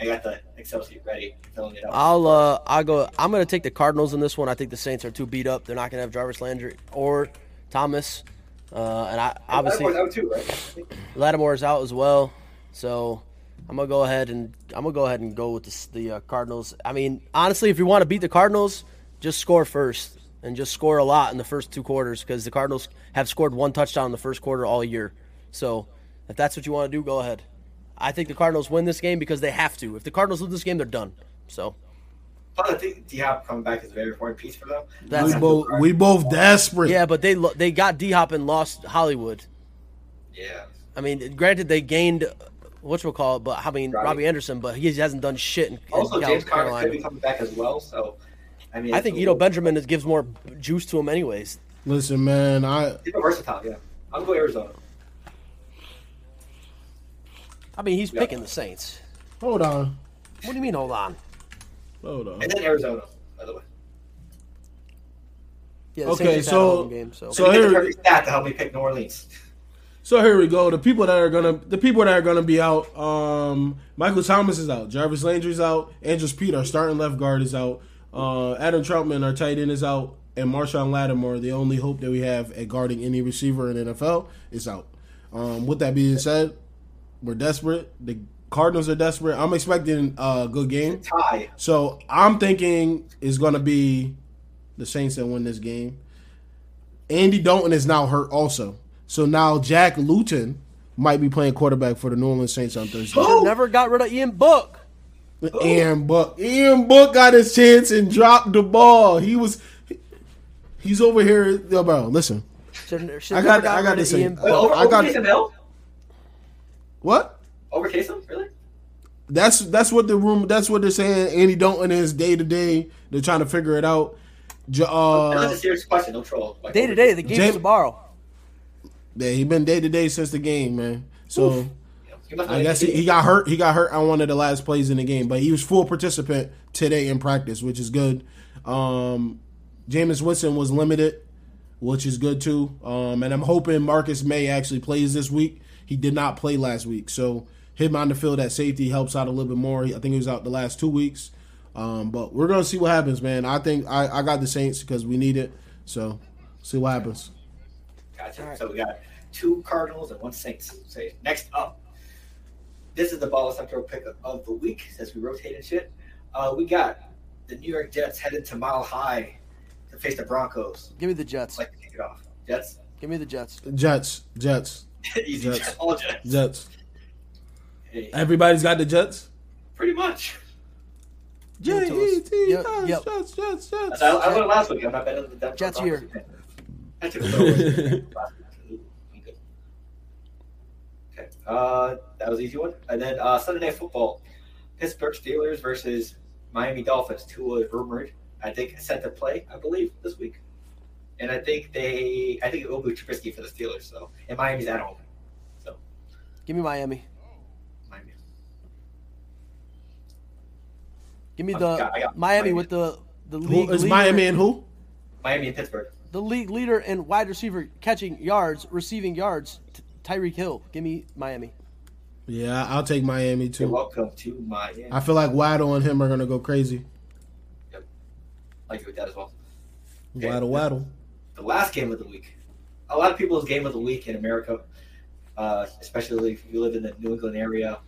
I got the Excel sheet ready, filling it out. I'll uh I'll go I'm gonna take the Cardinals in this one. I think the Saints are too beat up. They're not gonna have Jarvis Landry or Thomas. Uh, and I obviously That was out too, right? Lattimore's out as well. So I'm gonna go ahead and I'm gonna go ahead and go with the, the uh, Cardinals. I mean, honestly, if you want to beat the Cardinals, just score first and just score a lot in the first two quarters because the Cardinals have scored one touchdown in the first quarter all year. So if that's what you want to do, go ahead. I think the Cardinals win this game because they have to. If the Cardinals lose this game, they're done. So Plus, I think D Hop coming back is a very important piece for them. That's- We both we both desperate. yeah, but they they got D Hop and lost Hollywood. Yeah. I mean, granted they gained what we'll call it, but I mean Robbie. Robbie, Anderson, but he hasn't done shit in, in Also, Cal- James Conner could be coming back as well. So, I mean, I think you know little- Benjamin is, gives more juice to him, anyways. Listen, man. I He's versatile. Yeah, I'll go Arizona. I mean, he's Yeah. picking the Saints. hold on. What do you mean? Hold on. Hold on. And then Arizona, by the way. Yeah, the Okay, Saints just had a so- game, so, so- So I here- the perfect stat to help me pick New Orleans. So here we go. The people that are gonna the people that are gonna be out. Um, Michael Thomas is out. Jarvis Landry's out. Andrus Peat, our starting left guard, is out. Uh, Adam Trautman, our tight end, is out. And Marshon Lattimore, the only hope that we have at guarding any receiver in NFL, is out. Um, with that being said, we're desperate. The Cardinals are desperate. I'm expecting a good game. Tie. So I'm thinking it's going to be the Saints that win this game. Andy Dalton is now hurt also. So now Jack Luton might be playing quarterback for the New Orleans Saints on Thursday. Should've Never got rid of Ian Book. Ian Book. Ian Book got his chance and dropped the ball. He was. He's over here. Yo, bro, listen. Should've- should've I got- got I got rid the of Wait, over, I got- Taysom Hill? What? Over Taysom? Really? That's that's what the room. That's what they're saying. Andy Dalton is day to day. They're trying to figure it out. J- That's Uh, a serious question. No troll. Day to day, the game's James- tomorrow. Yeah, he been day to day since the game, man. So. He I guess he, he got hurt. He got hurt on one of the last plays in the game, but he was full participant today in practice, which is good. Um, Jameis Winston was limited, which is good too. Um, and I'm hoping Marcus Maye actually plays this week. He did not play last week, so him on the field at safety helps out a little bit more. I think he was out the last two weeks. Um, but we're gonna see what happens, man. I think I, I got the Saints because we need it. So see what happens. Gotcha. So we got two Cardinals and one Saints. So next up, this is the ball sector pick of the week as we rotate and shit. Uh, we got the New York Jets headed to Mile High to face the Broncos. Give me the Jets. Let's like to kick it off. Jets, Give me the Jets. Jets, Jets, easy Jets. Jets, all Jets. Jets. Hey, Everybody's got the Jets. pretty much. Give it J to E us. T Yep, S, yep. Jets, Jets, Jets. I, I learned last week. I'm not betting the Denver Jets Broncos here. again. I took a little last good. Okay, uh, that was an easy one. And then uh, Sunday Night Football, Pittsburgh Steelers versus Miami Dolphins. Tua is rumored, I think, set to play. I believe this week, and I think they, I think it will be Trubisky for the Steelers. So, and Miami's at home. So, Give me Miami. Miami. Give me I the got- I got Miami Miami. with the the league. Who is leader, Miami and who? Miami and Pittsburgh. The league leader in wide receiver catching yards, receiving yards. T- Tyreek Hill. Give me Miami. Yeah, I'll take Miami You're too. welcome to Miami. I feel like Waddle and him are gonna go crazy. Yep, I agree with that as well. Okay. Waddle, Waddle. the last game of the week. A lot of people's game of the week in America, uh, especially if you live in the New England area.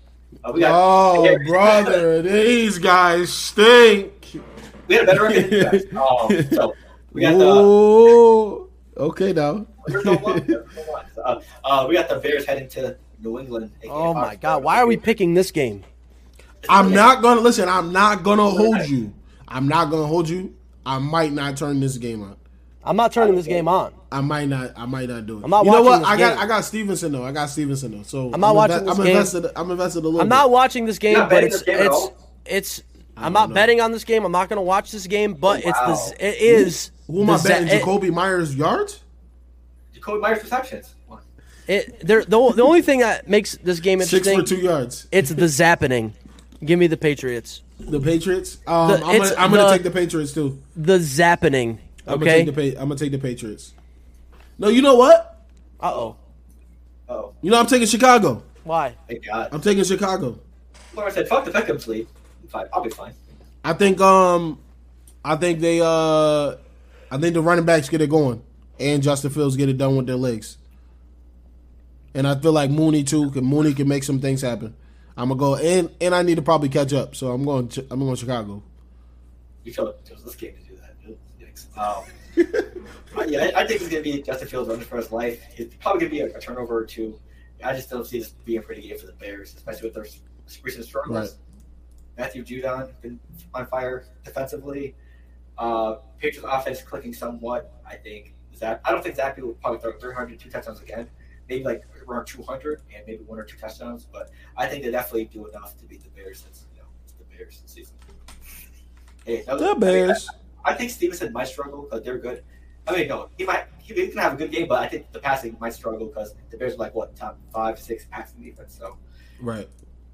Uh, we got Oh, brother, these guys stink. we had a better record than you guys. Um, so we got the Okay, now. there's no one, there's no one. Uh, uh, we got the Bears heading to New England. Oh my Foxborough. God! Why are we picking this game? I'm not gonna listen. I'm not gonna hold you. I'm not gonna hold you. I might not turn this game on. I'm not turning this game on. I might not. I might not do it. I'm not you know watching what? this I got. game. I got Stevenson though. I got Stevenson though. So I'm not watching inve- this I'm game. invested. I'm invested a little. I'm bit. not watching this game, but it's game at it's it's. I I'm don't know. betting on this game. I'm not going to watch this game, but Oh, it's wow. the it is Who am I the za- betting? it- Jakobi Meyers yards. Jakobi Meyers receptions. One. It, the, the only thing that makes this game interesting Six interesting, for two yards. it's the zapping. Give me the Patriots. The Patriots. Um, The- I'm, gonna, I'm gonna take the Patriots too. The zappening. I'm Okay. gonna take the. I'm gonna take the Patriots. No, you know what? Uh oh. Oh, You know I'm taking Chicago. Why? thank God. I'm taking Chicago. Laura said, "Fuck the Pickham's lead." I'm. I'll be fine. I think. Um, I think they. Uh, I think the running backs get it going, and Justin Fields get it done with their legs. And I feel like Mooney too. Can Mooney can make some things happen. I'm gonna go and and I need to probably catch up. So I'm going. Chi- I'm going Chicago. You chose this game to do that. Um, yeah, I, I think it's going to be Justin Fields running for his life. It's probably going to be a, a turnover or two. I just don't see this being a pretty game for the Bears, especially with their recent struggles. Right. Matthew Judon been on fire defensively. Uh, Patriots offense clicking somewhat. I think Zach. I don't think Zach will probably throw 300, two touchdowns again. Maybe like around 200 and maybe one or two touchdowns. But I think they definitely do enough to beat the Bears since you know it's the Bears this season. Hey, that was- The I mean, Bears. I think Stevenson might struggle because they're good. I mean, no, he might he, he can have a good game, but I think the passing might struggle because the Bears are like what top five, six passing defense. So Right.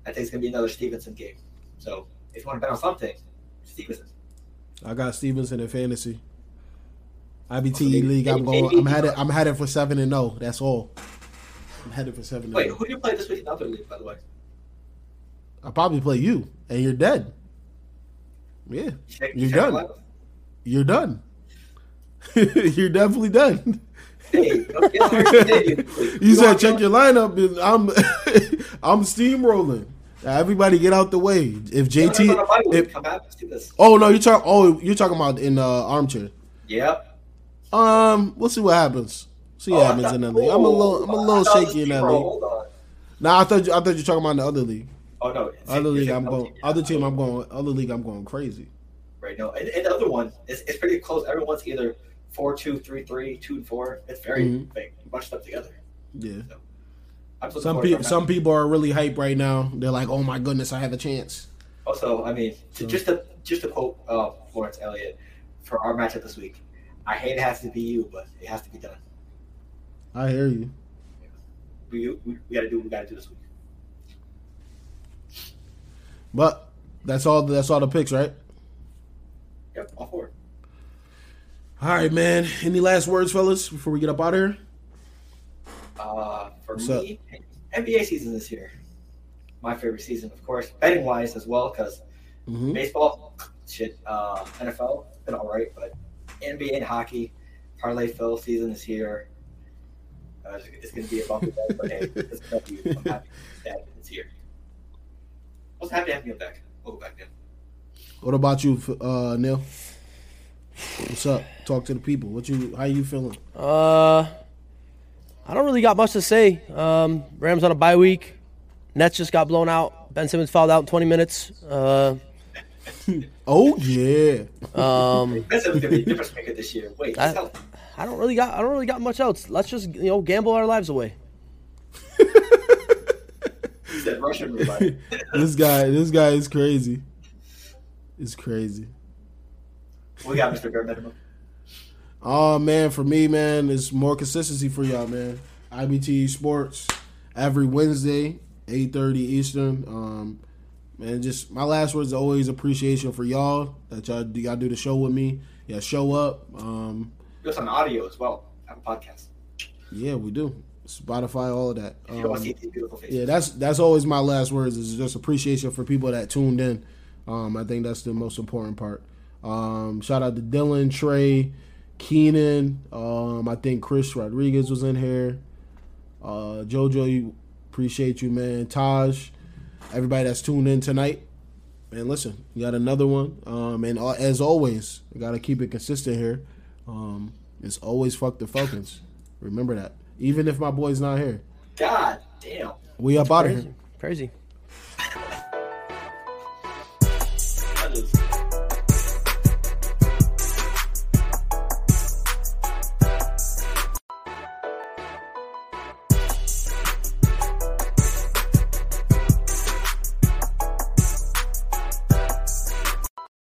I think it's gonna be another Stevenson game. So if you want to bet on something, Stevenson. I got Stevenson in fantasy. IBT Maybe- league. I'm maybe- going. I'm headed. I'm headed for seven and zero. That's all. I'm headed for seven. Wait, oh. who do you play this week in other league, by the way? I'll probably play you, and you're dead. Yeah, Check- You're check done. the lineup. you're done. you're definitely done. Hey, don't get hard to you. You said check your lineup, and I'm I'm steamrolling. Now, everybody get out the way. If You wanna go on a bye JT, if, Come out, let's do this. oh no, you're talking. Oh, you're talking about in uh, armchair. Yep. Um, we'll see what happens. See what Oh, happens in that league. I'm a little, I'm a little I thought it was shaky in that league. Hold on. Nah, I thought you, I thought you were talking about in the other league. Oh no. Other league, I'm going. Other team, I'm going. Other league, I'm going crazy. Right. No. And, and the other one, it's, it's pretty close. Everyone's either four, two, three, three, two, and four. It's very Mhm. like bunched up together. Yeah. Looking Some people, some people are really hyped right now. They're like, "Oh my goodness, I have a chance." Also, I mean, to, So- just to just to quote uh, Lawrence Elliott for our matchup this week, I hate it has to be you, but it has to be done. I hear you. We we, we got to do what we got to do this week. But that's all. That's all the picks, right? Yep, all four. All right, man. Any last words, fellas, before we get up out of here? Uh, for What's me, NBA season this year. My favorite season, of course, betting wise as well, because hmm baseball, shit, uh, NFL been all right, but NBA and hockey, parlay fill season is here. Uh, it's, it's going to be a bumpy ride, but hey, it's going to be. I'm happy that it's here. I was happy to have you back. We'll go back then. What about you, uh, Neil? What's up? Talk to the people. What you? How you feeling? Uh, I don't really got much to say. Um, Rams on a bye week. Nets just got blown out. Ben Simmons fouled out in 20 minutes. Uh, Oh yeah. That's um, going to be a difference maker this year. Wait, I- I don't really got. I don't really got much else. Let's just you know gamble our lives away. he said Russian roulette. this guy. This guy is crazy. It's crazy. we got Mr. Bare Minimum. Oh man, for me, man, it's more consistency for y'all, man. IBT Sports every Wednesday, eight thirty Eastern. Um, man, just my last words are always appreciation for y'all that y'all do y'all do the show with me. Yeah, show up. Um, us on audio as well. Have a podcast. yeah, we do. Spotify, all of that. If you don't want to Um, see these beautiful faces. yeah, that's that's always my last words. Is just appreciation for people that tuned in. Um, I think that's the most important part. Um, shout out to Dylan, Trey, Keenan. Um, I think Chris Rodriguez was in here. Uh, Jojo, appreciate you, man. Taj, everybody that's tuned in tonight. And listen, you got another one. Um, and uh, as always, you got to keep it consistent here. Um, it's always fuck the Falcons. Remember that. Even if my boy's not here, God damn. we up out of here. Crazy.